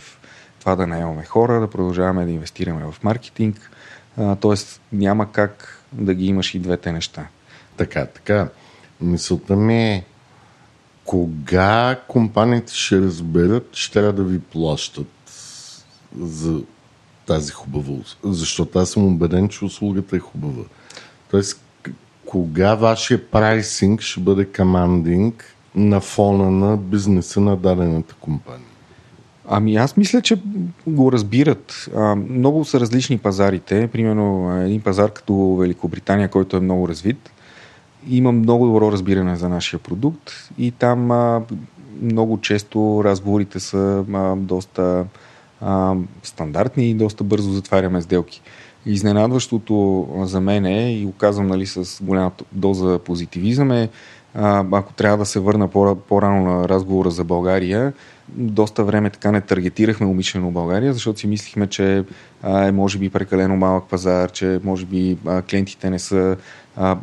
това да наемаме хора, да продължаваме да инвестираме в маркетинг. Тоест няма как да ги имаш и двете неща. Така, така. Мисълта ми е кога компаниите ще разберат, че трябва да ви плащат за тази хубавост. Защото аз съм убеден, че услугата е хубава. Тоест, кога вашия прайсинг ще бъде командинг на фона на бизнеса на дадената компания? Ами аз мисля, че го разбират. А, много са различни пазарите. Примерно един пазар като Великобритания, който е много развит. има много добро разбиране за нашия продукт и там а, много често разговорите са а, доста а, стандартни и доста бързо затваряме сделки. Изненадващото за мен е, и го казвам нали, с голяма доза позитивизъм е, ако трябва да се върна по- по-рано на разговора за България, доста време така не таргетирахме умишлено България, защото си мислихме, че е може би прекалено малък пазар, че може би клиентите не са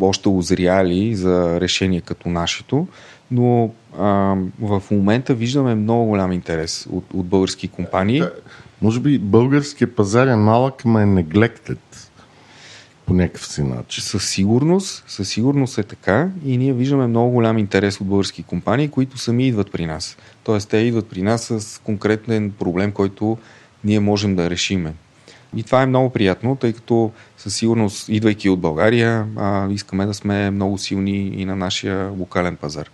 още озряли за решение като нашето, но а, в момента виждаме много голям интерес от, от български компании. Може би българския пазар е малък, ма е neglected по някакъв си начин. Със сигурност, със сигурност е така и ние виждаме много голям интерес от български компании, които сами идват при нас. Тоест те идват при нас с конкретен проблем, който ние можем да решиме. И това е много приятно, тъй като със сигурност, идвайки от България, а, искаме да сме много силни и на нашия локален пазар.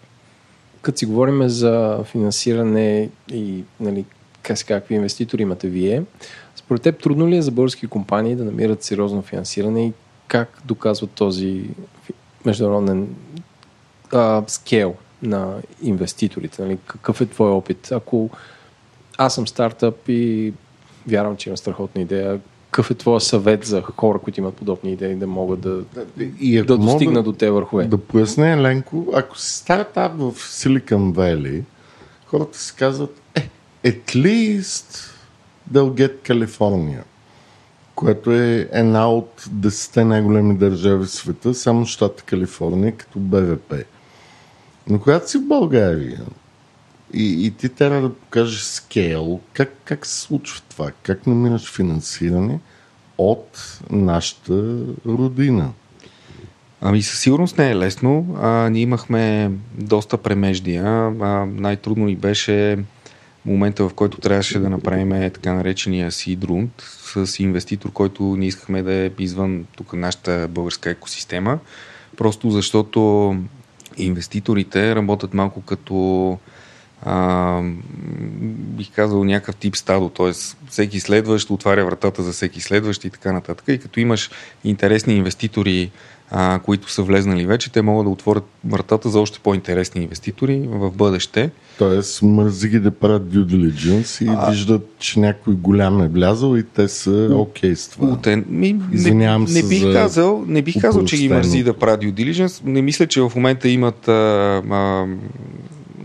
Като си говорим за финансиране и нали, какви инвеститори имате вие, според теб трудно ли е за български компании да намират сериозно финансиране и как доказват този международен а, скел на инвеститорите? Нали? Какъв е твой опит? Ако аз съм стартъп и вярвам, че имам страхотна идея, какъв е твой съвет за хора, които имат подобни идеи, да могат да, и да достигнат до те върхове? Да поясня, Ленко, ако си стартап в Silicon Valley, хората си казват, е, at least they'll get California което е една от десете най-големи държави в света, само щата Калифорния като БВП. Но когато си в България и, и ти трябва да покажеш скейл, как, как се случва това? Как намираш финансиране от нашата родина? Ами със сигурност не е лесно. А, ние имахме доста премеждия. А, най-трудно ни беше момента, в който трябваше да направим така наречения seed round с инвеститор, който не искахме да е извън тук нашата българска екосистема, просто защото инвеститорите работят малко като а, бих казал някакъв тип стадо, т.е. всеки следващ отваря вратата за всеки следващ и така нататък. И като имаш интересни инвеститори, а, които са влезнали вече, те могат да отворят вратата за още по-интересни инвеститори в бъдеще. Тоест, мързи ги да правят due diligence и а... виждат, че някой голям е влязал и те са окей okay с това. Утен, ми, Извинявам не, не бих казал, не бих казал, че ги мързи да правят due diligence. Не мисля, че в момента имат а, а,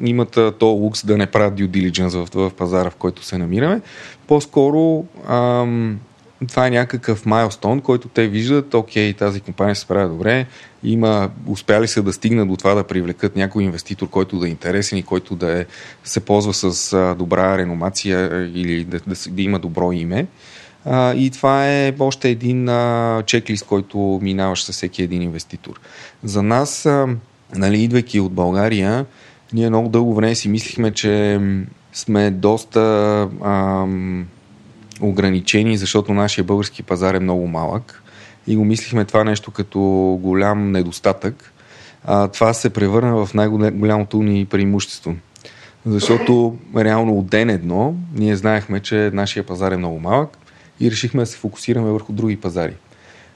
имат то лукс да не правят due diligence в, в пазара, в който се намираме. По-скоро ам, това е някакъв майлстон, който те виждат, окей, тази компания се справя добре, има, успяли се да стигнат до това да привлекат някой инвеститор, който да е интересен и който да е, се ползва с добра реномация или да, да, да има добро име. А, и това е още един а, чеклист, който минаваш със всеки един инвеститор. За нас, а, нали, идвайки от България, ние много дълго време си мислихме, че сме доста ам, ограничени, защото нашия български пазар е много малък и го мислихме това нещо като голям недостатък. А, това се превърна в най-голямото ни преимущество. Защото реално от ден едно ние знаехме, че нашия пазар е много малък и решихме да се фокусираме върху други пазари.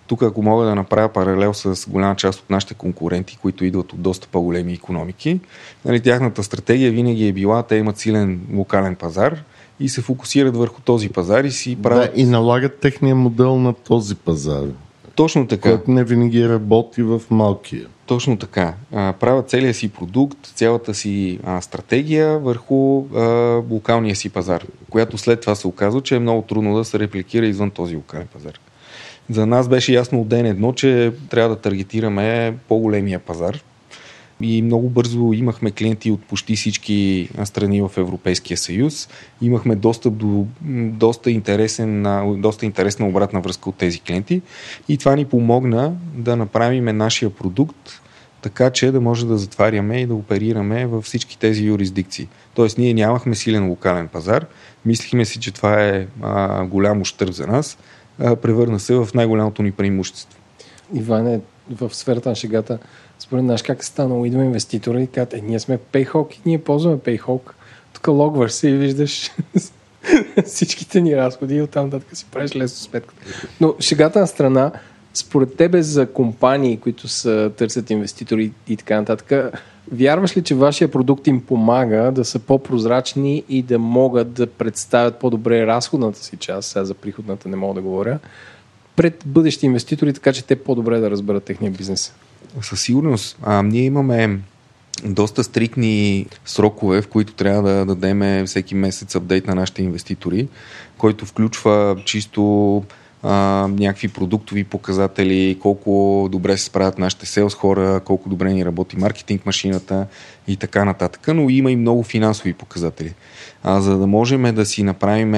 Тук, ако мога да направя паралел с голяма част от нашите конкуренти, които идват от доста по-големи економики, нали, тяхната стратегия винаги е била, те имат силен локален пазар и се фокусират върху този пазар и си правят... Да, и налагат техния модел на този пазар. Точно така. Който не винаги работи в малкия. Точно така. А, правят целия си продукт, цялата си а, стратегия върху а, локалния си пазар, която след това се оказва, че е много трудно да се репликира извън този локален пазар. За нас беше ясно от ден едно, че трябва да таргетираме по-големия пазар. И много бързо имахме клиенти от почти всички страни в Европейския съюз. Имахме достъп до доста, интересен, доста интересна обратна връзка от тези клиенти. И това ни помогна да направим нашия продукт така, че да може да затваряме и да оперираме във всички тези юрисдикции. Тоест, ние нямахме силен локален пазар. Мислихме си, че това е а, голям ущърб за нас превърна се в най-голямото ни преимущество. Иване, в сферата на шегата, според нас как е станало, идва инвеститора и казват, е, ние сме Payhawk и ние ползваме Payhawk. Тук логваш се и виждаш всичките ни разходи и оттам нататък си правиш лесно сметката. Но шегата на страна, според тебе за компании, които са, търсят инвеститори и така нататък, вярваш ли, че вашия продукт им помага да са по-прозрачни и да могат да представят по-добре разходната си част, сега за приходната не мога да говоря, пред бъдещи инвеститори, така че те по-добре да разберат техния бизнес? Със сигурност. А, ние имаме доста стрикни срокове, в които трябва да дадем всеки месец апдейт на нашите инвеститори, който включва чисто а, някакви продуктови показатели, колко добре се справят нашите селс хора, колко добре ни работи маркетинг машината и така нататък. Но има и много финансови показатели. А, за да можем да си направим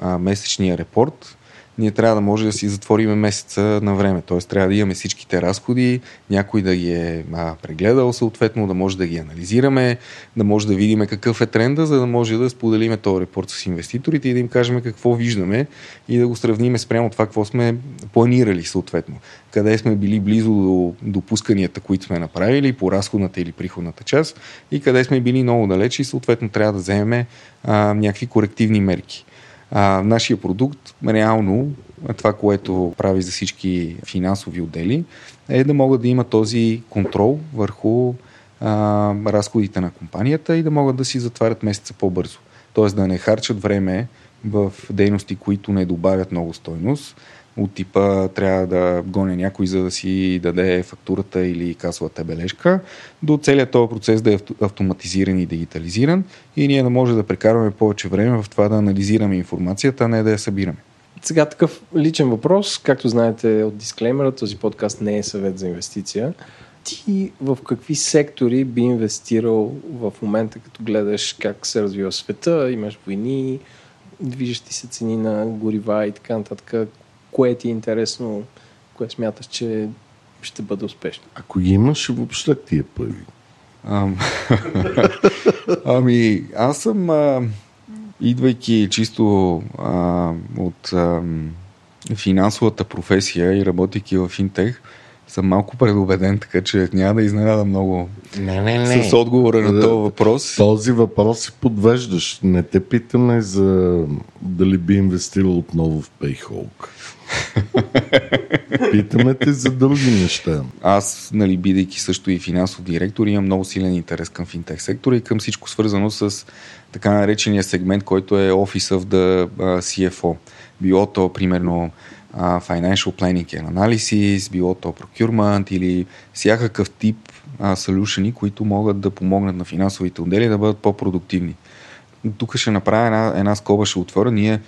а, месечния репорт, ние трябва да може да си затвориме месеца на време. Т.е. трябва да имаме всичките разходи, някой да ги е а, прегледал съответно, да може да ги анализираме, да може да видим какъв е тренда, за да може да споделиме този репорт с инвеститорите и да им кажем какво виждаме и да го сравниме спрямо това, какво сме планирали съответно. Къде сме били близо до допусканията, които сме направили по разходната или приходната част и къде сме били много далеч и съответно трябва да вземем а, някакви корективни мерки. А, нашия продукт, реално, това, което прави за всички финансови отдели, е да могат да има този контрол върху а, разходите на компанията и да могат да си затварят месеца по-бързо. Тоест да не харчат време в дейности, които не добавят много стойност, от типа трябва да гоня някой, за да си даде фактурата или касовата бележка, до целият този процес да е автоматизиран и дигитализиран и ние да може да прекарваме повече време в това да анализираме информацията, а не да я събираме. Сега такъв личен въпрос, както знаете от дисклеймера, този подкаст не е съвет за инвестиция. Ти в какви сектори би инвестирал в момента, като гледаш как се развива света, имаш войни, движещи се цени на горива и така нататък кое ти е интересно, кое смяташ, че ще бъде успешно? Ако ги имаш, въобще тия пари. Ам... ами, аз съм, а, идвайки чисто а, от а, финансовата професия и работейки в финтех, съм малко предубеден, така че няма да изненада много не, не, не. с отговора на този въпрос. Този въпрос се подвеждаш. Не те питаме за дали би инвестирал отново в Payhawk. Питаме те за други неща. Аз, нали, бидейки също и финансов директор, имам много силен интерес към финтех сектора и към всичко свързано с така наречения сегмент, който е Office of the CFO. Било то, примерно, financial planning and analysis, било то procurement или всякакъв тип солюшени, които могат да помогнат на финансовите отдели да бъдат по-продуктивни. Тук ще направя една, една скоба, ще отворя. Ние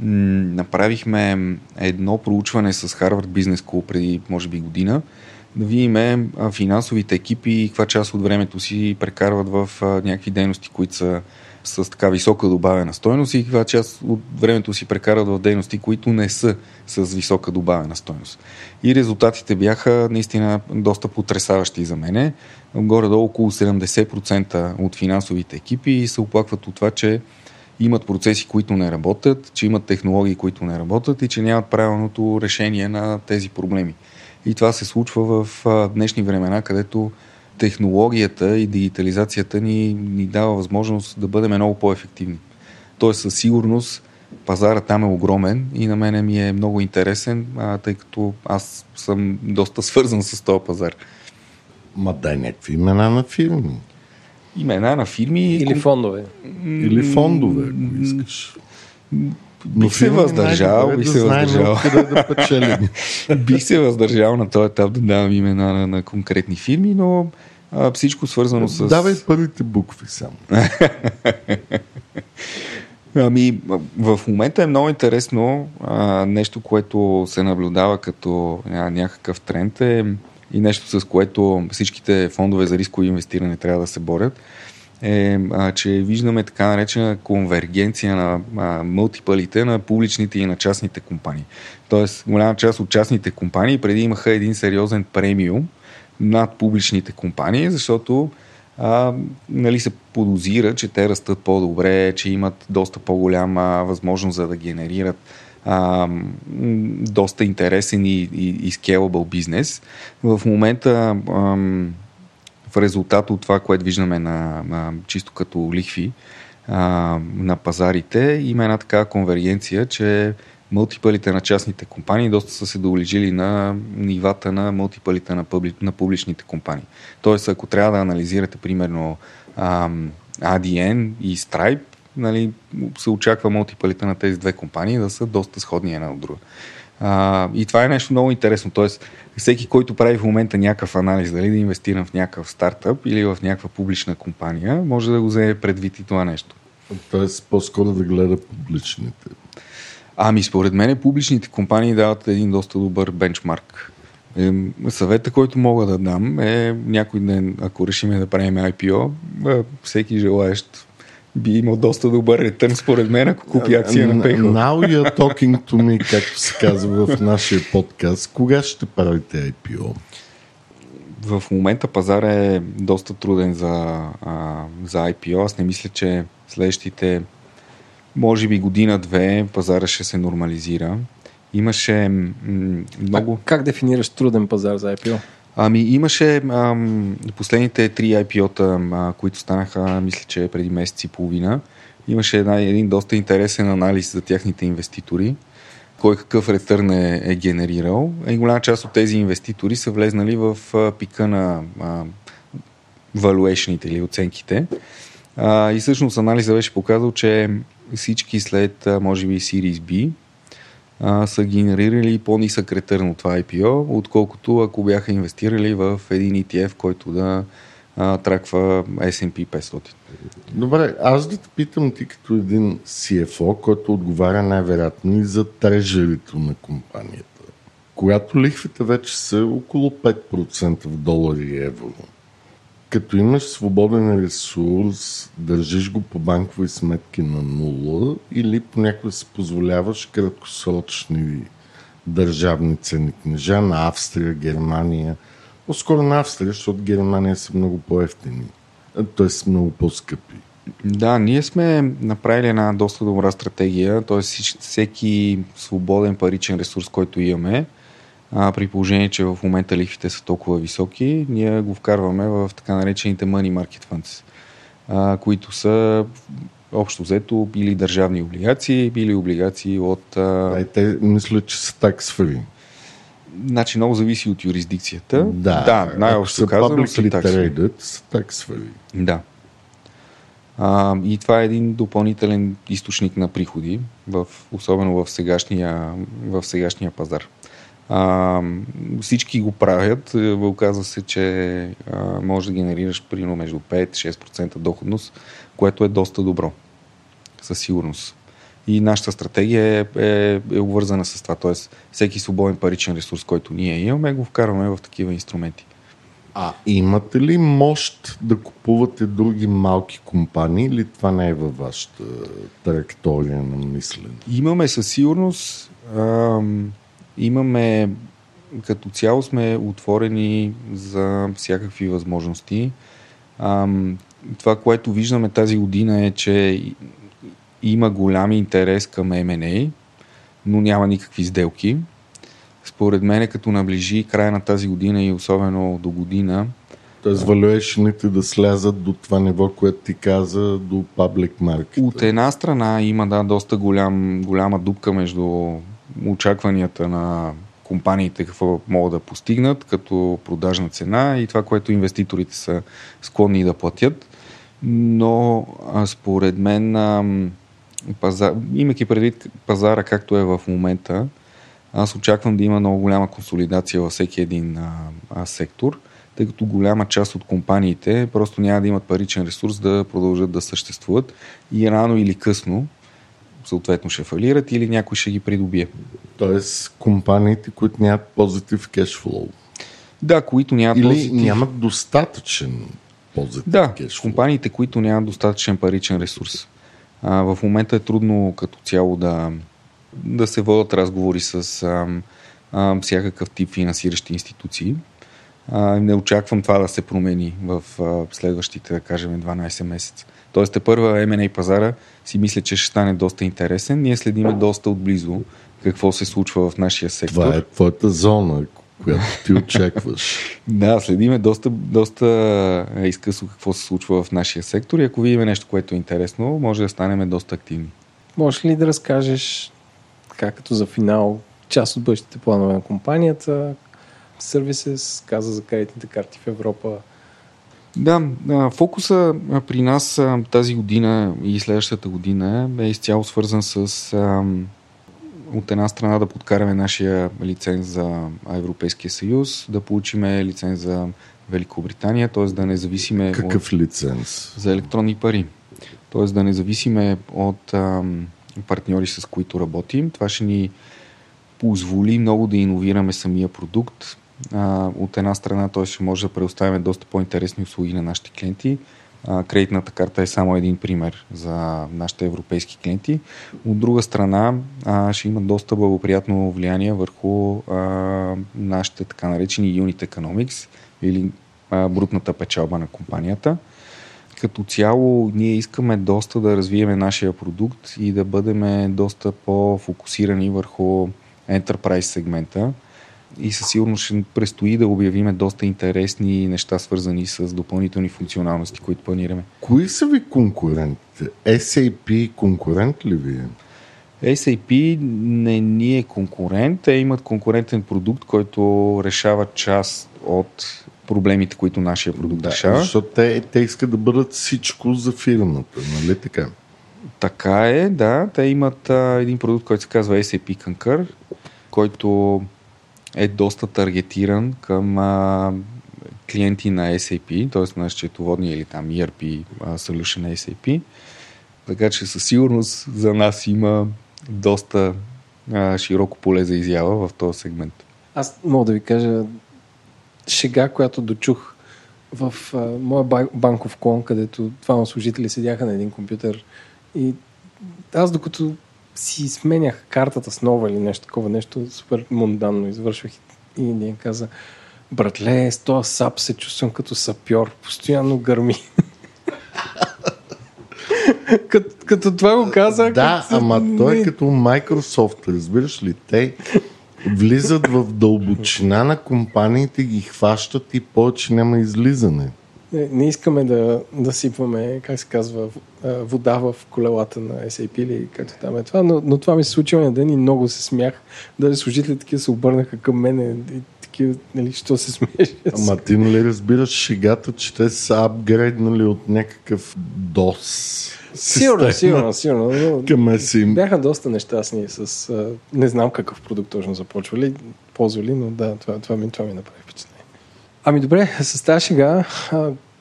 направихме едно проучване с Harvard Business School преди, може би, година, да видим финансовите екипи и каква част от времето си прекарват в някакви дейности, които са с така висока добавена стойност и каква част от времето си прекарват в дейности, които не са с висока добавена стойност. И резултатите бяха наистина доста потрясаващи за мене. Горе-долу около 70% от финансовите екипи се оплакват от това, че имат процеси, които не работят, че имат технологии, които не работят и че нямат правилното решение на тези проблеми. И това се случва в днешни времена, където технологията и дигитализацията ни, ни дава възможност да бъдем много по-ефективни. Тоест със сигурност пазара там е огромен и на мене ми е много интересен, тъй като аз съм доста свързан с този пазар. Ма дай някакви имена на фирми имена на фирми. Или фондове. Или фондове, ако искаш. Бих се въздържал, бих се въздържал. Да бих се въздържал на този етап да давам имена на, на конкретни фирми, но а, всичко свързано с... Давай първите букви само. Ами, в момента е много интересно а, нещо, което се наблюдава като а, някакъв тренд е и нещо с което всичките фондове за рисково инвестиране трябва да се борят, е, а, че виждаме така наречена конвергенция на а, мултипалите на публичните и на частните компании. Тоест, голяма част от частните компании преди имаха един сериозен премиум над публичните компании, защото а, нали, се подозира, че те растат по-добре, че имат доста по-голяма възможност за да генерират а, доста интересен и, и, и scalable бизнес. В момента а, в резултат от това, което виждаме на, на чисто като лихви а, на пазарите, има една такава конвергенция, че мултипълите на частните компании доста са се доближили на нивата на мултипълите на, публи, на публичните компании. Тоест, ако трябва да анализирате, примерно, ам, ADN и Stripe, нали, се очаква мултипълите на тези две компании да са доста сходни една от друга. А, и това е нещо много интересно. Тоест, всеки, който прави в момента някакъв анализ, дали да инвестирам в някакъв стартъп или в някаква публична компания, може да го вземе предвид и това нещо. Тоест, по-скоро да гледа публичните. Ами, според мен, публичните компании дават един доста добър бенчмарк. Е, съвета, който мога да дам е някой ден, ако решиме да правим IPO, всеки желаещ би имал доста добър ретърн, според мен, ако купи акция на PayPal. Now you're talking to me, както се казва в нашия подкаст. Кога ще правите IPO? В момента пазар е доста труден за, а, за IPO. Аз не мисля, че следващите може би година-две пазара ще се нормализира. Имаше м- много... А как дефинираш труден пазар за IPO? Ами имаше ам, последните три IPO-та, а, които станаха, мисля, че преди месец и половина. Имаше една, един доста интересен анализ за тяхните инвеститори, кой какъв ретърн е, е генерирал. И голяма част от тези инвеститори са влезнали в а, пика на а, valuation или оценките. А, и всъщност анализа беше показал, че всички след, може би, Series B, а, са генерирали по-нисък ретърн от това IPO, отколкото ако бяха инвестирали в един ETF, който да а, траква S&P 500. Добре, аз да те питам ти като един CFO, който отговаря най-вероятно и за трежерито на компанията. Когато лихвите вече са около 5% в долари и евро, като имаш свободен ресурс, държиш го по банкови сметки на нула или понякога се позволяваш краткосрочни държавни ценни книжа на Австрия, Германия. По-скоро на Австрия, защото Германия са много по-ефтини, т.е. много по-скъпи. Да, ние сме направили една доста добра стратегия, т.е. всеки свободен паричен ресурс, който имаме, а, при положение, че в момента лихвите са толкова високи, ние го вкарваме в така наречените money market funds, а, които са общо взето или държавни облигации, или облигации от... А... А, те мисля, че са free. Значи много зависи от юрисдикцията. Да, да най-общо казано са traded, са free. Да. А, и това е един допълнителен източник на приходи, в, особено в сегашния, в сегашния пазар. А, всички го правят. Оказва се, че а, може да генерираш примерно между 5-6% доходност, което е доста добро. Със сигурност. И нашата стратегия е, е, е обвързана с това. Тоест, всеки свободен паричен ресурс, който ние имаме, го вкарваме в такива инструменти. А имате ли мощ да купувате други малки компании или това не е във вашата траектория на мислене? Имаме със сигурност. Ам, имаме като цяло сме отворени за всякакви възможности. Ам, това, което виждаме тази година е, че има голям интерес към M&A, но няма никакви сделки. Според мен, като наближи края на тази година и особено до година, Тоест, валюешените да слязат до това ниво, което ти каза, до public market. От една страна има да, доста голям, голяма дупка между очакванията на компаниите какво могат да постигнат като продажна цена и това, което инвеститорите са склонни да платят. Но според мен, пазар, имайки предвид пазара както е в момента, аз очаквам да има много голяма консолидация във всеки един а, а, сектор, тъй като голяма част от компаниите просто няма да имат паричен ресурс да продължат да съществуват и рано или късно съответно ще фалират или някой ще ги придобие. Тоест компаниите, които нямат позитив кешфлоу. Да, които нямат Или позитив... нямат достатъчен позитив Да, кешфлоу. компаниите, които нямат достатъчен паричен ресурс. А, в момента е трудно като цяло да, да се водят разговори с а, а, всякакъв тип финансиращи институции. А, не очаквам това да се промени в а, следващите, да кажем, 12 месеца. Тоест, те първа M&A пазара си мисля, че ще стане доста интересен. Ние следиме доста отблизо какво се случва в нашия сектор. Това е твоята зона, която ти очакваш. Да, следиме доста, доста изкъсно какво се случва в нашия сектор и ако видим нещо, което е интересно, може да станем доста активни. Можеш ли да разкажеш така като за финал част от бъдещите планове на компанията, сервисес, каза за кредитните карти в Европа. Да, фокуса при нас тази година и следващата година е изцяло свързан с от една страна да подкараме нашия лиценз за Европейския съюз, да получим лиценз за Великобритания, т.е. да не зависиме Какъв от... лиценз? За електронни пари. Т.е. да не зависиме от ам, партньори, с които работим. Това ще ни позволи много да иновираме самия продукт. А, от една страна, т.е. ще може да предоставяме доста по-интересни услуги на нашите клиенти. А, кредитната карта е само един пример за нашите европейски клиенти. От друга страна, а, ще има доста благоприятно влияние върху а, нашите така наречени unit economics или а, брутната печалба на компанията. Като цяло ние искаме доста да развиеме нашия продукт и да бъдем доста по-фокусирани върху enterprise сегмента и със сигурност ще предстои да обявиме доста интересни неща, свързани с допълнителни функционалности, които планираме. Кои са ви конкурентите? SAP конкурент ли ви е? SAP не ни е конкурент. Те имат конкурентен продукт, който решава част от проблемите, които нашия продукт да, решава. Защото те, те искат да бъдат всичко за фирмата, нали така? Така е, да. Те имат а, един продукт, който се казва SAP Concur, който е доста таргетиран към а, клиенти на SAP, т.е. на счетоводния или там ERP а, solution SAP. Така че със сигурност за нас има доста а, широко поле за изява в този сегмент. Аз мога да ви кажа шега, която дочух в а, моя банков клон, където двама служители седяха на един компютър и аз докато си сменях картата с нова или нещо такова, нещо супер мунданно извършвах и един каза, братле, с този сап се чувствам като сапьор, постоянно гърми. като, като това го казах. Да, като... ама той е като Microsoft, разбираш ли? Те влизат в дълбочина на компаниите, ги хващат и повече няма излизане. Не, не искаме да, да сипваме, как се казва, вода в колелата на SAP или както там е това, но, но това ми се случи на ден и много се смях. Даже служителите такива се обърнаха към мене и такива, нали, що се смееш. Ама ти нали разбираш шегата, че те са апгрейднали от някакъв DOS. Сигурно, сигурно, сигурно. Към Бяха доста нещастни с... не знам какъв продукт точно започвали, ползвали, но да, това, това, ми, това ми направи впечатление. Ами добре, с тази шега,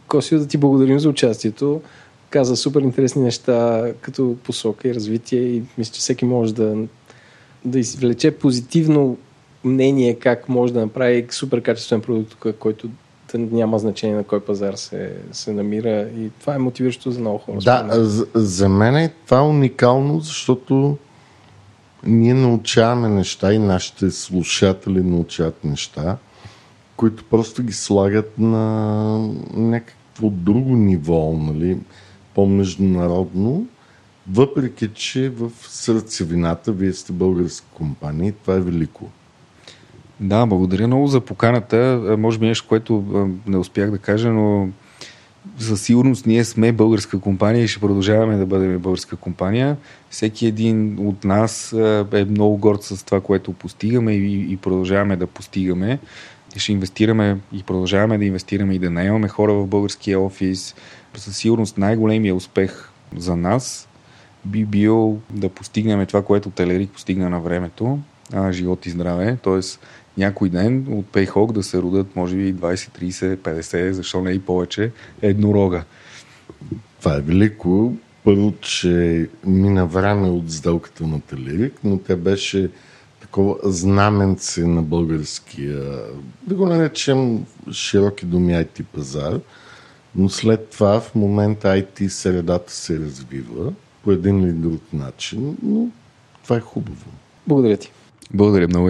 Косио, да ти благодарим за участието. Каза супер интересни неща като посока и развитие и мисля, че всеки може да, да извлече позитивно мнение как може да направи супер качествен продукт, който да няма значение на кой пазар се, се намира и това е мотивиращо за много хора. Да, за, за мен е това уникално, защото ние научаваме неща и нашите слушатели научават неща които просто ги слагат на някакво друго ниво, нали, по-международно, въпреки, че в сърцевината вие сте българска компания това е велико. Да, благодаря много за поканата. Може би нещо, което не успях да кажа, но със сигурност ние сме българска компания и ще продължаваме да бъдем българска компания. Всеки един от нас е много горд с това, което постигаме и продължаваме да постигаме ще инвестираме и продължаваме да инвестираме и да наемаме хора в българския офис. Със сигурност най-големия успех за нас би бил да постигнем това, което Телерик постигна на времето, а, живот и здраве. Тоест някой ден от Payhawk да се родят може би 20, 30, 50, защо не и повече, еднорога. Това е велико. Първо, че мина време от сделката на Телерик, но тя беше такова знаменце на българския, да го наречем широки думи IT пазар, но след това в момента IT средата се развива по един или друг начин, но това е хубаво. Благодаря ти. Благодаря много.